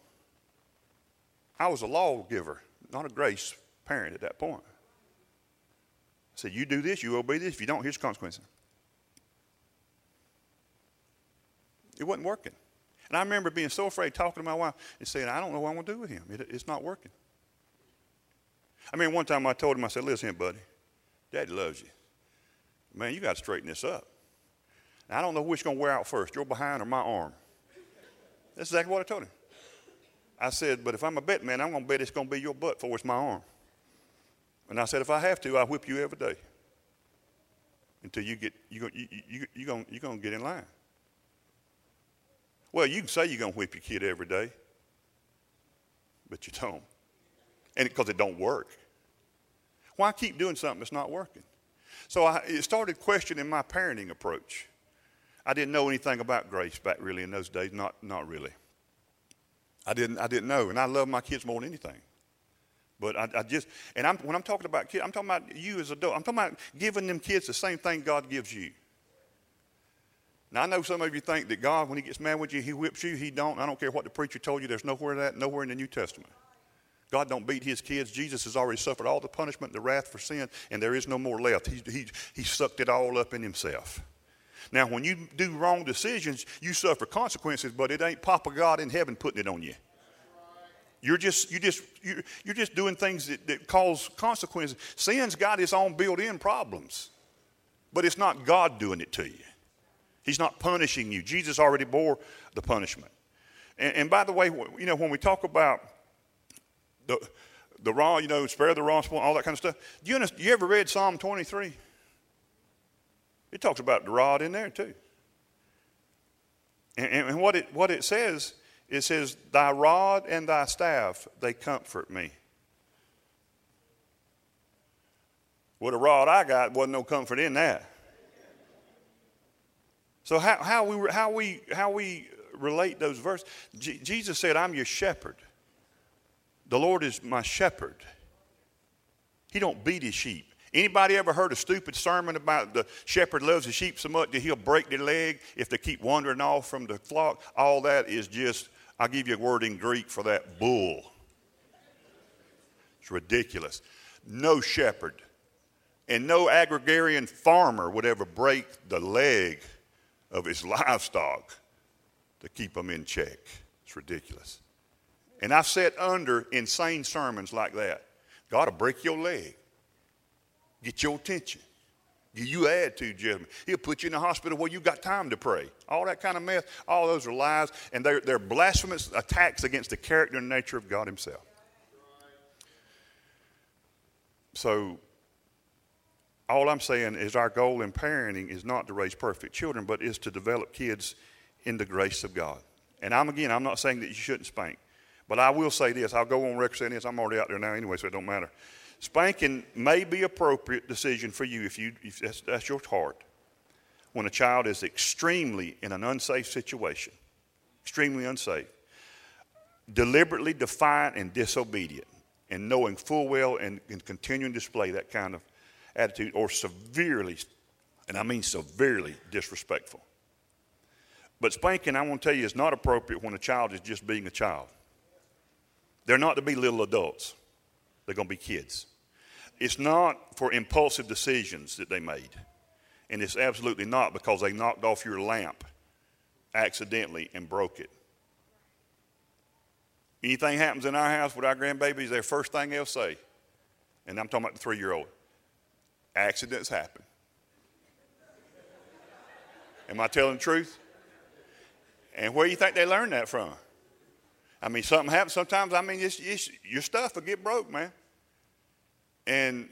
I was a lawgiver, not a grace parent at that point. I said, You do this, you obey this. If you don't, here's the consequences. It wasn't working. And I remember being so afraid talking to my wife and saying, I don't know what I'm going to do with him. It, it's not working. I mean, one time I told him, I said, Listen, buddy, Daddy loves you. Man, you got to straighten this up. I don't know which going to wear out first, your behind or my arm. That's exactly what I told him. I said, but if I'm a bet man, I'm going to bet it's going to be your butt before it's my arm. And I said, if I have to, I'll whip you every day until you get you you you you going you to get in line. Well, you can say you're going to whip your kid every day, but you don't, and because it, it don't work. Why keep doing something that's not working? So I it started questioning my parenting approach. I didn't know anything about grace back really in those days, not not really. I didn't, I didn't know. And I love my kids more than anything. But I, I just, and I'm, when I'm talking about kids, I'm talking about you as adult. I'm talking about giving them kids the same thing God gives you. Now I know some of you think that God, when He gets mad with you, He whips you. He don't. I don't care what the preacher told you. There's nowhere that, nowhere in the New Testament. God don't beat His kids. Jesus has already suffered all the punishment, the wrath for sin, and there is no more left. He, he, he sucked it all up in Himself. Now, when you do wrong decisions, you suffer consequences, but it ain't Papa God in heaven putting it on you. You're just, you just, you're, you're just doing things that, that cause consequences. Sin's got its own built in problems, but it's not God doing it to you. He's not punishing you. Jesus already bore the punishment. And, and by the way, you know, when we talk about the, the raw, you know, spare the raw, all that kind of stuff, do you, you ever read Psalm 23? It talks about the rod in there too. And, and what, it, what it says, it says, Thy rod and thy staff, they comfort me. Well, the rod I got wasn't no comfort in that. So how, how, we, how, we, how we relate those verses, Jesus said, I'm your shepherd. The Lord is my shepherd. He don't beat his sheep. Anybody ever heard a stupid sermon about the shepherd loves the sheep so much that he'll break their leg if they keep wandering off from the flock? All that is just, I'll give you a word in Greek for that bull. It's ridiculous. No shepherd and no agrarian farmer would ever break the leg of his [laughs] livestock to keep them in check. It's ridiculous. And I've sat under insane sermons like that. God will break your leg get your attention. Give you attitude judgment. He'll put you in the hospital where you've got time to pray. All that kind of mess, all those are lies, and they're, they're blasphemous attacks against the character and nature of God Himself. So, all I'm saying is our goal in parenting is not to raise perfect children, but is to develop kids in the grace of God. And I'm again, I'm not saying that you shouldn't spank, but I will say this. I'll go on record saying this. I'm already out there now anyway, so it don't matter. Spanking may be appropriate decision for you if, you, if that's, that's your heart when a child is extremely in an unsafe situation. extremely unsafe. Deliberately defiant and disobedient, and knowing full well and, and continuing to display that kind of attitude, or severely, and I mean severely disrespectful. But spanking, I want to tell you, is not appropriate when a child is just being a child. They're not to be little adults, they're going to be kids. It's not for impulsive decisions that they made. And it's absolutely not because they knocked off your lamp accidentally and broke it. Anything happens in our house with our grandbabies, their first thing they'll say, and I'm talking about the three year old, accidents happen. Am I telling the truth? And where do you think they learned that from? I mean, something happens sometimes. I mean, it's, it's, your stuff will get broke, man. And,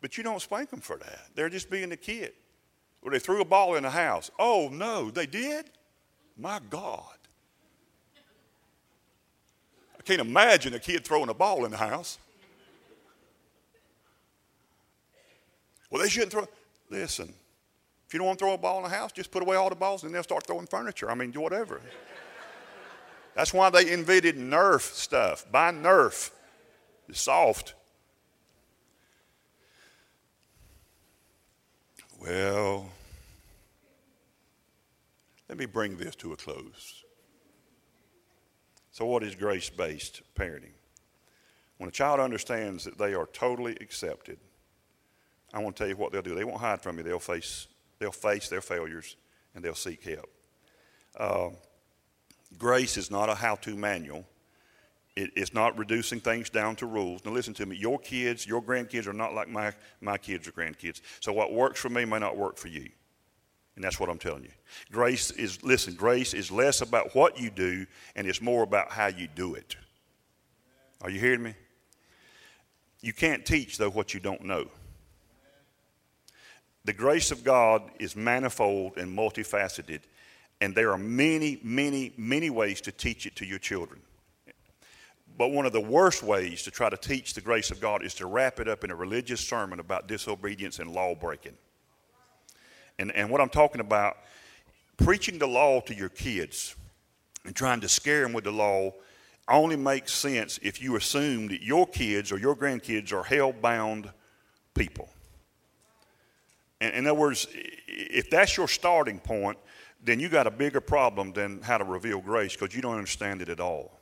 but you don't spank them for that. They're just being a kid. Or they threw a ball in the house. Oh, no, they did? My God. I can't imagine a kid throwing a ball in the house. Well, they shouldn't throw. Listen, if you don't want to throw a ball in the house, just put away all the balls and they'll start throwing furniture. I mean, do whatever. That's why they invented Nerf stuff. Buy Nerf. It's soft. Well, let me bring this to a close. So, what is grace based parenting? When a child understands that they are totally accepted, I want to tell you what they'll do. They won't hide from you. They'll face, they'll face their failures and they'll seek help. Uh, grace is not a how to manual. It, it's not reducing things down to rules. Now, listen to me. Your kids, your grandkids are not like my, my kids or grandkids. So, what works for me may not work for you. And that's what I'm telling you. Grace is, listen, grace is less about what you do and it's more about how you do it. Are you hearing me? You can't teach, though, what you don't know. The grace of God is manifold and multifaceted, and there are many, many, many ways to teach it to your children. But one of the worst ways to try to teach the grace of God is to wrap it up in a religious sermon about disobedience and law breaking. And, and what I'm talking about, preaching the law to your kids and trying to scare them with the law only makes sense if you assume that your kids or your grandkids are hell bound people. In other words, if that's your starting point, then you got a bigger problem than how to reveal grace because you don't understand it at all.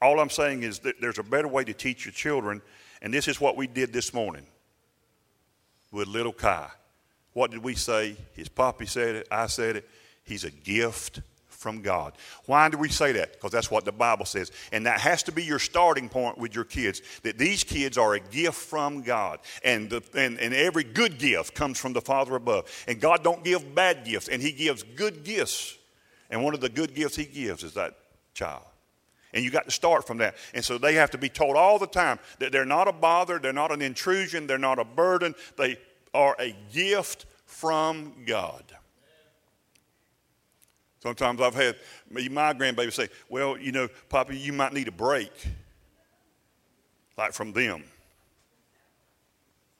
All I'm saying is that there's a better way to teach your children, and this is what we did this morning with little Kai. What did we say? His poppy said it, I said it. He's a gift from God. Why do we say that? Because that's what the Bible says. And that has to be your starting point with your kids that these kids are a gift from God. And, the, and, and every good gift comes from the Father above. And God don't give bad gifts, and He gives good gifts. And one of the good gifts He gives is that child. And you got to start from that. And so they have to be told all the time that they're not a bother, they're not an intrusion, they're not a burden, they are a gift from God. Sometimes I've had my grandbaby say, Well, you know, Poppy, you might need a break, like from them.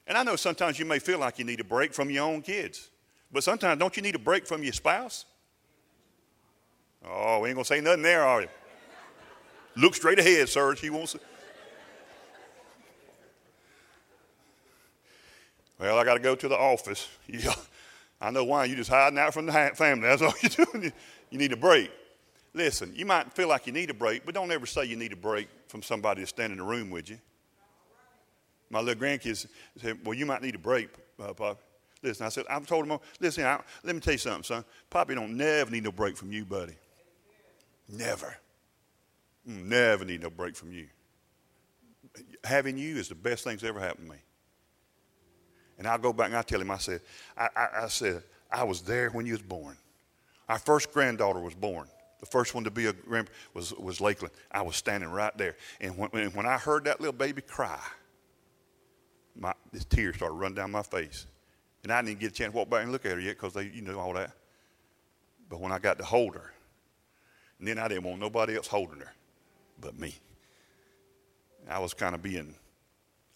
And I know sometimes you may feel like you need a break from your own kids, but sometimes don't you need a break from your spouse? Oh, we ain't gonna say nothing there, are you? Look straight ahead, sir. She wants. To... Well, I got to go to the office. [laughs] Yeah. I know why. You're just hiding out from the family. That's [laughs] all you're doing. You need a break. Listen, you might feel like you need a break, but don't ever say you need a break from somebody that's standing in the room with you. My little grandkids said, Well, you might need a break, uh, Pop. Listen, I said, I've told them, listen, I, let me tell you something, son. Poppy don't never need no break from you, buddy. Never. Mm, never need no break from you. Having you is the best thing that's ever happened to me. And I'll go back and I tell him, I said, I, I, I said, I was there when you was born. Our first granddaughter was born. The first one to be a grand was, was Lakeland. I was standing right there. And when, when I heard that little baby cry, my the tears started running down my face. And I didn't get a chance to walk back and look at her yet because they, you know, all that. But when I got to hold her, and then I didn't want nobody else holding her but me. I was kind of being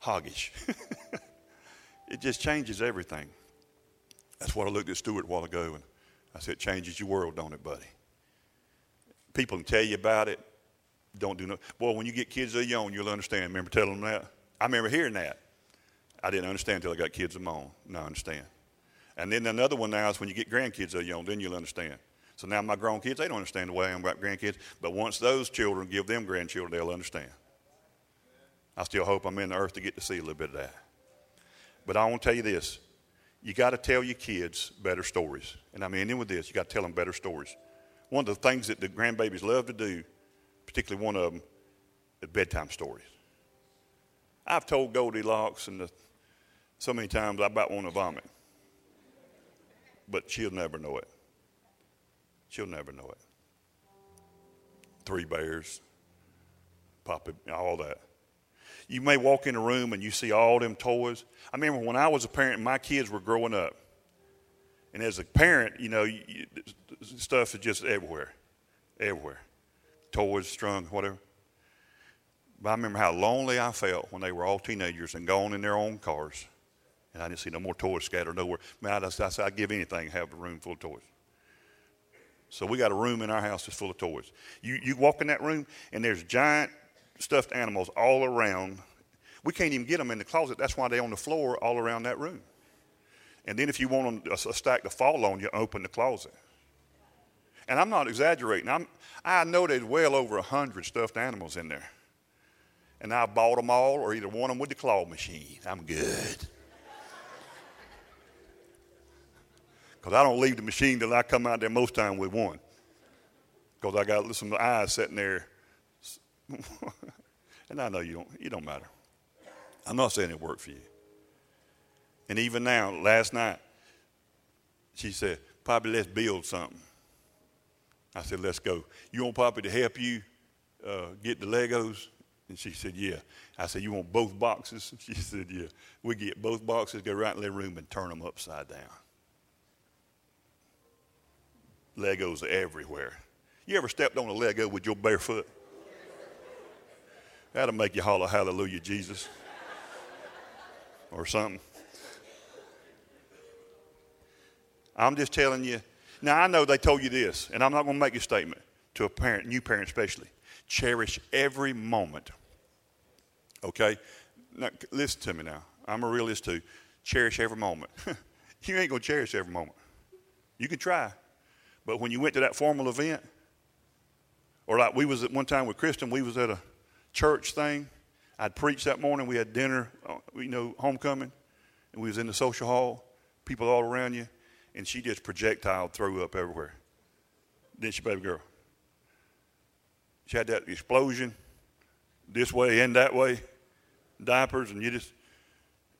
hoggish. [laughs] it just changes everything. That's what I looked at Stuart a while ago, and I said, changes your world, don't it, buddy? people can tell you about it. Don't do no. Boy, when you get kids of your own, you'll understand. Remember telling them that? I remember hearing that. I didn't understand until I got kids of my own. Now I understand. And then another one now is when you get grandkids of your own, then you'll understand. So now my grown kids, they don't understand the way I am about grandkids. But once those children give them grandchildren, they'll understand. I still hope I'm in the earth to get to see a little bit of that. But I want to tell you this. You got to tell your kids better stories. And I'm ending with this. You got to tell them better stories. One of the things that the grandbabies love to do, particularly one of them, is bedtime stories. I've told Goldilocks and the, so many times I about want to vomit. But she'll never know it. She'll never know it. Three bears, Papa, all that. You may walk in a room and you see all them toys. I remember when I was a parent, my kids were growing up. And as a parent, you know, you, stuff is just everywhere, everywhere. Toys strung, whatever. But I remember how lonely I felt when they were all teenagers and gone in their own cars. And I didn't see no more toys scattered nowhere. Man, I, just, I said, I'd give anything to have a room full of toys. So we got a room in our house that's full of toys. You, you walk in that room, and there's giant stuffed animals all around. We can't even get them in the closet. That's why they're on the floor all around that room. And then if you want a, stack to fall on, you open the closet. And I'm not exaggerating. I'm, I know there's well over a hundred stuffed animals in there. And I bought them all, or either of them with the claw machine. I'm good. Because I don't leave the machine till I come out there most time with one. Because I got some eyes sitting there. [laughs] and I know you don't, it don't matter. I'm not saying it worked for you. And even now, last night, she said, Poppy, let's build something. I said, let's go. You want Poppy to help you uh, get the Legos? And she said, yeah. I said, you want both boxes? [laughs] She said, yeah. We get both boxes, go right in the room and turn them upside down. Legos everywhere. You ever stepped on a Lego with your bare foot? That'll make you holler, Hallelujah, Jesus. or something. I'm just telling you. Now, I know they told you this, and I'm not going to make a statement to a parent, new parent especially. Cherish every moment. Okay? Now, listen to me now. I'm a realist too. Cherish every moment. [laughs] you ain't going to cherish every moment. You can try. But when you went to that formal event, or like we was at one time with Kristen, we was at a church thing. I'd preached that morning. We had dinner, uh, you know, homecoming, and we was in the social hall. People all around you, and she just projectile threw up everywhere. Didn't she, baby girl? She had that explosion, this way and that way, diapers, and you just,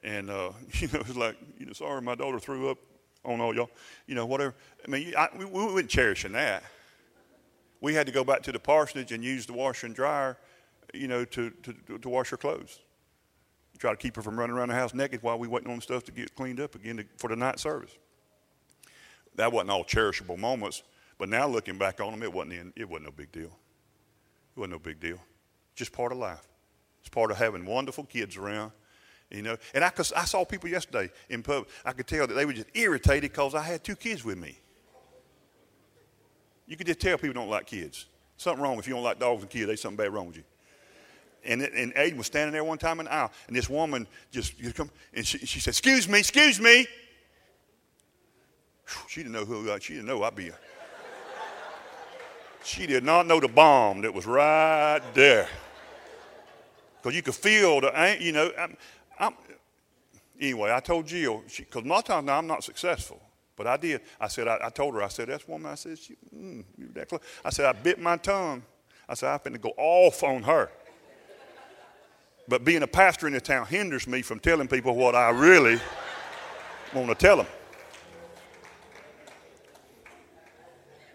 and uh, [laughs] you know, it's like, you know, sorry, my daughter threw up on all y'all, you know, whatever. I mean, I, we, we weren't cherishing that. We had to go back to the parsonage and use the washer and dryer, you know, to, to, to wash her clothes. Try to keep her from running around the house naked while we waiting on stuff to get cleaned up again to, for the night service. That wasn't all cherishable moments, but now looking back on them, it wasn't, in, it wasn't no big deal. It wasn't no big deal. Just part of life. It's part of having wonderful kids around you know, and I, I saw people yesterday in Publix. I could tell that they were just irritated because I had two kids with me. You could just tell people don't like kids. Something wrong if you don't like dogs and kids. There's something bad wrong with you. And, and Aiden was standing there one time in the aisle, and this woman just come and she, she said, "Excuse me, excuse me." She didn't know who. I she didn't know I'd be. A, she did not know the bomb that was right there. Because you could feel the, you know, I'm, anyway, I told Jill, because most times now I'm not successful. But I did. I said, I, I told her, I said, that's woman. I said, she, mm, that close. I said, I bit my tongue. I said, I'm going to go off on her. But being a pastor in the town hinders me from telling people what I really want to tell them.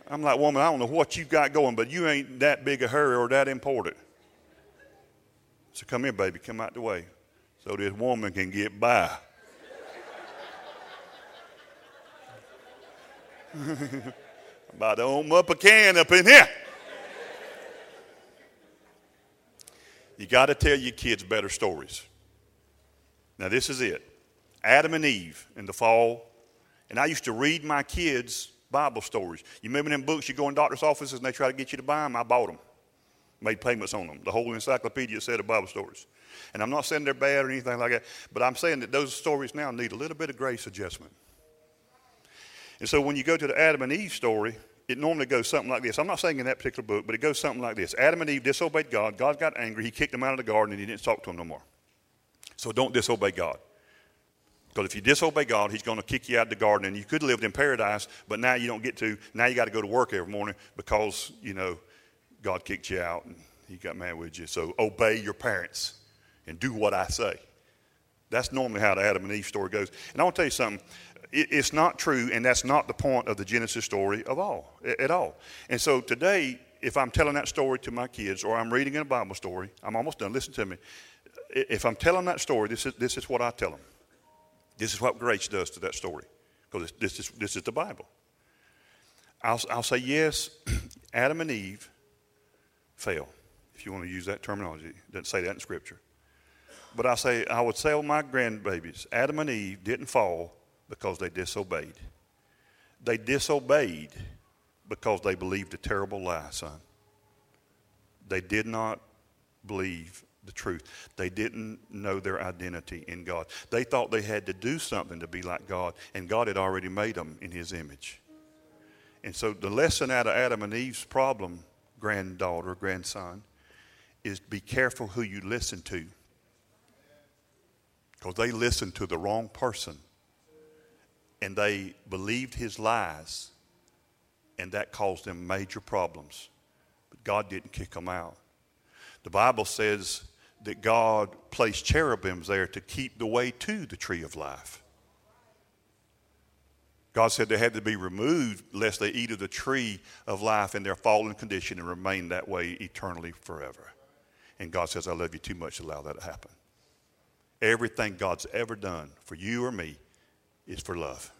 I'm like, woman, I don't know what you got going, but you ain't that big a hurry or that important. So come here, baby, come out the way so this woman can get by. [laughs] about to open up a can up in here. You got to tell your kids better stories. Now, this is it Adam and Eve in the fall. And I used to read my kids Bible stories. You remember them books you go in doctor's offices and they try to get you to buy them? I bought them, made payments on them. The whole encyclopedia set of Bible stories. And I'm not saying they're bad or anything like that, but I'm saying that those stories now need a little bit of grace adjustment. And so when you go to the Adam and Eve story, it normally goes something like this. I'm not saying in that particular book, but it goes something like this Adam and Eve disobeyed God. God got angry. He kicked them out of the garden and he didn't talk to them no more. So don't disobey God. Because if you disobey God, He's going to kick you out of the garden, and you could have lived in paradise, but now you don't get to. Now you got to go to work every morning because you know God kicked you out and He got mad with you. So obey your parents and do what I say. That's normally how the Adam and Eve story goes. And I want to tell you something. it's not true, and that's not the point of the Genesis story of all at all. And so today, if I'm telling that story to my kids, or I'm reading in a Bible story, I'm almost done. Listen to me. If I'm telling that story, this is this is what I tell them. This is what grace does to that story, because this is, this is the Bible. I'll, I'll say, yes, [clears throat] Adam and Eve fell, if you want to use that terminology. It doesn't say that in Scripture. But I say, I would tell my grandbabies, Adam and Eve didn't fall because they disobeyed. They disobeyed because they believed a terrible lie, son. They did not believe the truth. They didn't know their identity in God. They thought they had to do something to be like God, and God had already made them in His image. And so the lesson out of Adam and Eve's problem, granddaughter, grandson, is be careful who you listen to. Because they listened to the wrong person and they believed his lies, and that caused them major problems. But God didn't kick them out. The Bible says that God placed cherubims there to keep the way to the tree of life. God said they had to be removed lest they eat of the tree of life in their fallen condition and remain that way eternally forever. And God says, I love you too much to allow that to happen. Everything God's ever done for you or me is for love.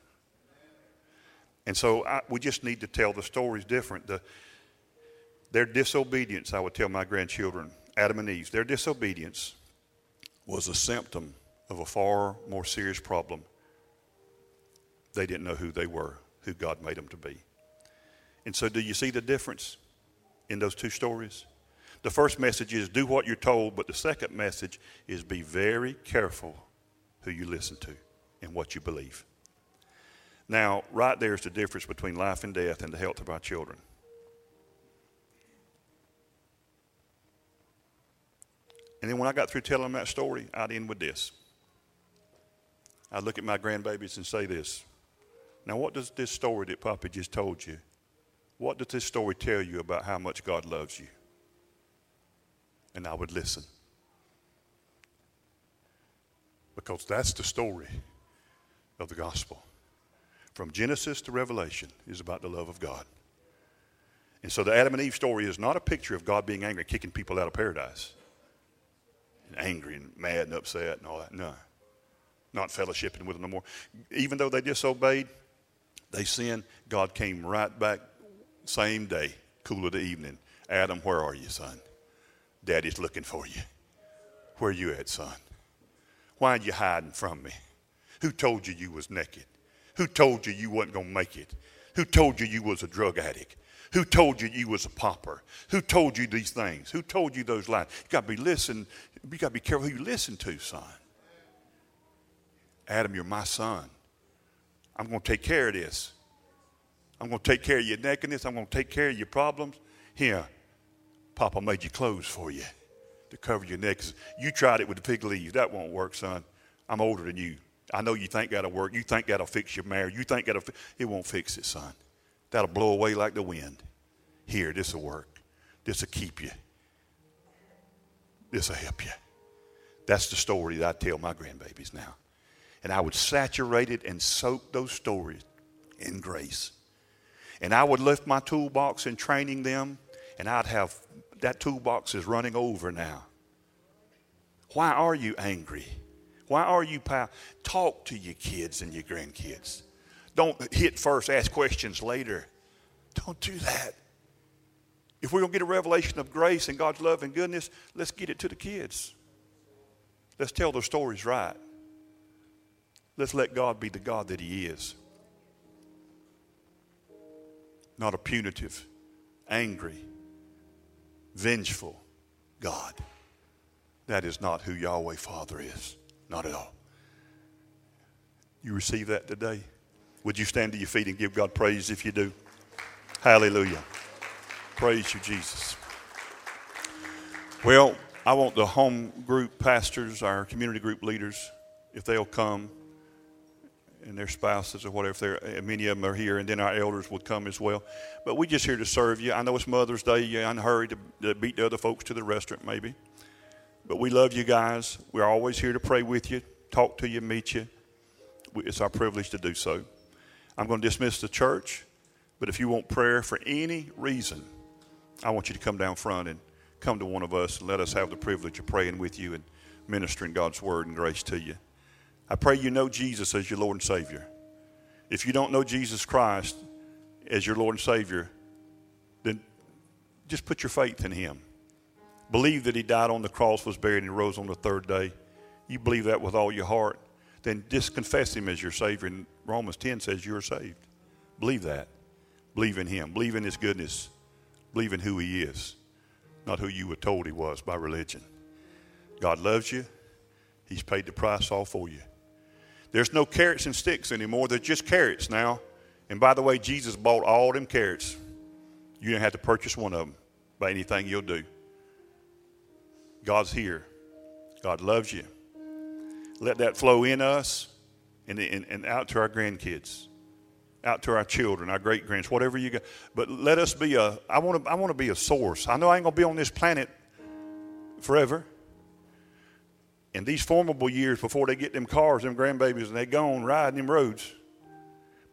And so I, we just need to tell the stories different. The, their disobedience, I would tell my grandchildren, Adam and Eve, their disobedience was a symptom of a far more serious problem. They didn't know who they were, who God made them to be. And so, do you see the difference in those two stories? The first message is do what you're told, but the second message is be very careful who you listen to and what you believe. Now, right there is the difference between life and death and the health of our children. And then when I got through telling them that story, I'd end with this. I'd look at my grandbabies and say this. Now, what does this story that Papa just told you, what does this story tell you about how much God loves you? And I would listen. Because that's the story of the gospel. From Genesis to Revelation is about the love of God. And so the Adam and Eve story is not a picture of God being angry, kicking people out of paradise and angry and mad and upset and all that. No. Not fellowshipping with them no more. Even though they disobeyed, they sinned, God came right back same day, cool of the evening. Adam, where are you, son? Daddy's looking for you. Where you at, son? Why are you hiding from me? Who told you you was naked? Who told you you wasn't going to make it? Who told you you was a drug addict? Who told you you was a pauper? Who told you these things? Who told you those lies? You got to be listen. You got to be careful who you listen to, son. Adam, you're my son. I'm going to take care of this. I'm going to take care of your nakedness. I'm going to take care of your problems. Here, Papa made you clothes for you to cover your nakedness. You tried it with the pig leaves. That won't work, son. I'm older than you. I know you think that'll work. You think that'll fix your marriage. You think that'll. Fi- it won't fix it, son. That'll blow away like the wind. Here, this will work. This will keep you. This will help you. That's the story that I tell my grandbabies now. And I would saturate it and soak those stories in grace. And I would lift my toolbox in training them, and I'd have that toolbox is running over now. Why are you angry? Why are you pal? Talk to your kids and your grandkids. Don't hit first, ask questions later. Don't do that. If we're going to get a revelation of grace and God's love and goodness, let's get it to the kids. Let's tell their stories right. Let's let God be the God that He is. not a punitive, angry, vengeful God. That is not who Yahweh Father is. Not at all. You receive that today? Would you stand to your feet and give God praise if you do? Hallelujah. Praise you, Jesus. Well, I want the home group pastors, our community group leaders, if they'll come and their spouses or whatever. If eh, many of them are here, and then our elders would come as well. But we're just here to serve you. I know it's Mother's Day. You're in a hurry to, to beat the other folks to the restaurant, maybe. But we love you guys. We're always here to pray with you, talk to you, meet you. It's our privilege to do so. I'm going to dismiss the church, but if you want prayer for any reason, I want you to come down front and come to one of us and let us have the privilege of praying with you and ministering God's word and grace to you. I pray you know Jesus as your Lord and Savior. If you don't know Jesus Christ as your Lord and Savior, then just put your faith in Him. Believe that He died on the cross, was buried, and rose on the third day. You believe that with all your heart, then just confess Him as your Savior. And Romans 10 says you're saved. Believe that. Believe in Him. Believe in His goodness. Believe in who He is, not who you were told He was by religion. God loves you. He's paid the price all for you. There's no carrots and sticks anymore. They're just carrots now. And by the way, Jesus bought all them carrots. You don't have to purchase one of them by anything you'll do. God's here. God loves you. Let that flow in us and, and, and out to our grandkids, out to our children, our great grands, whatever you got. But let us be a, I want to I want to be a source. I know I ain't going to be on this planet forever in these formidable years before they get them cars, them grandbabies, and they gone riding them roads.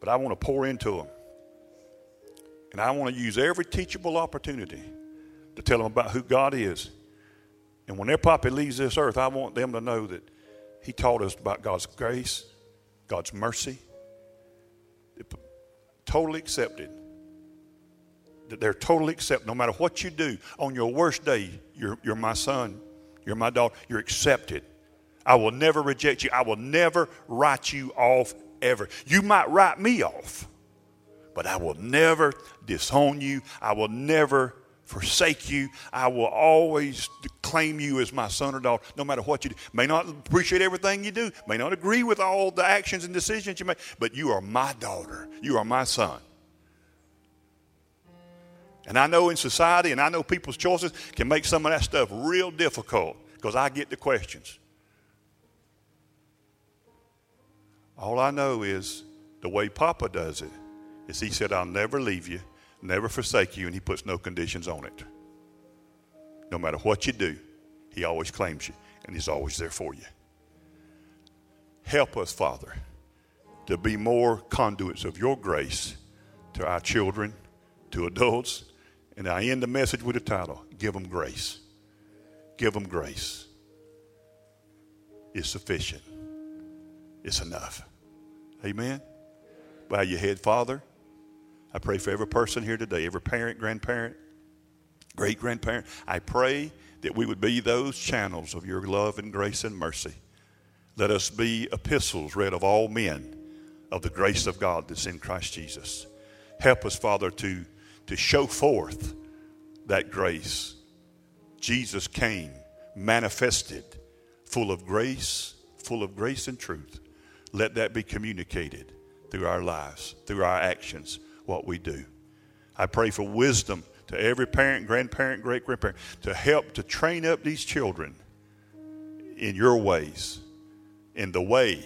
But I want to pour into them. And I want to use every teachable opportunity to tell them about who God is. And when their puppy leaves this earth, I want them to know that He taught us about God's grace, God's mercy, totally accepted. That they're totally accepted. No matter what you do, on your worst day, you're, you're my son, you're my daughter, you're accepted. I will never reject you. I will never write you off ever. You might write me off, but I will never disown you. I will never forsake you. I will always claim you as my son or daughter, no matter what you do. May not appreciate everything you do, may not agree with all the actions and decisions you make, but you are my daughter. You are my son. And I know in society and I know people's choices can make some of that stuff real difficult because I get the questions. All I know is the way Papa does it is he said, I'll never leave you, never forsake you, and he puts no conditions on it. No matter what you do, he always claims you, and he's always there for you. Help us, Father, to be more conduits of your grace to our children, to adults. And I end the message with the title Give them grace. Give them grace. It's sufficient, it's enough. Amen. Bow your head, Father. I pray for every person here today, every parent, grandparent, great grandparent. I pray that we would be those channels of your love and grace and mercy. Let us be epistles read of all men of the grace of God that's in Christ Jesus. Help us, Father, to, to show forth that grace. Jesus came, manifested, full of grace, full of grace and truth let that be communicated through our lives, through our actions, what we do. I pray for wisdom to every parent, grandparent, great grandparent to help to train up these children in your ways, in the way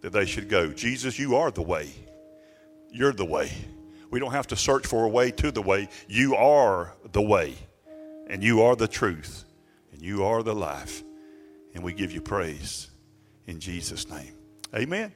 that they should go. Jesus, you are the way. You're the way. We don't have to search for a way to the way. You are the way, and you are the truth, and you are the life. And we give you praise in Jesus' name. Amen.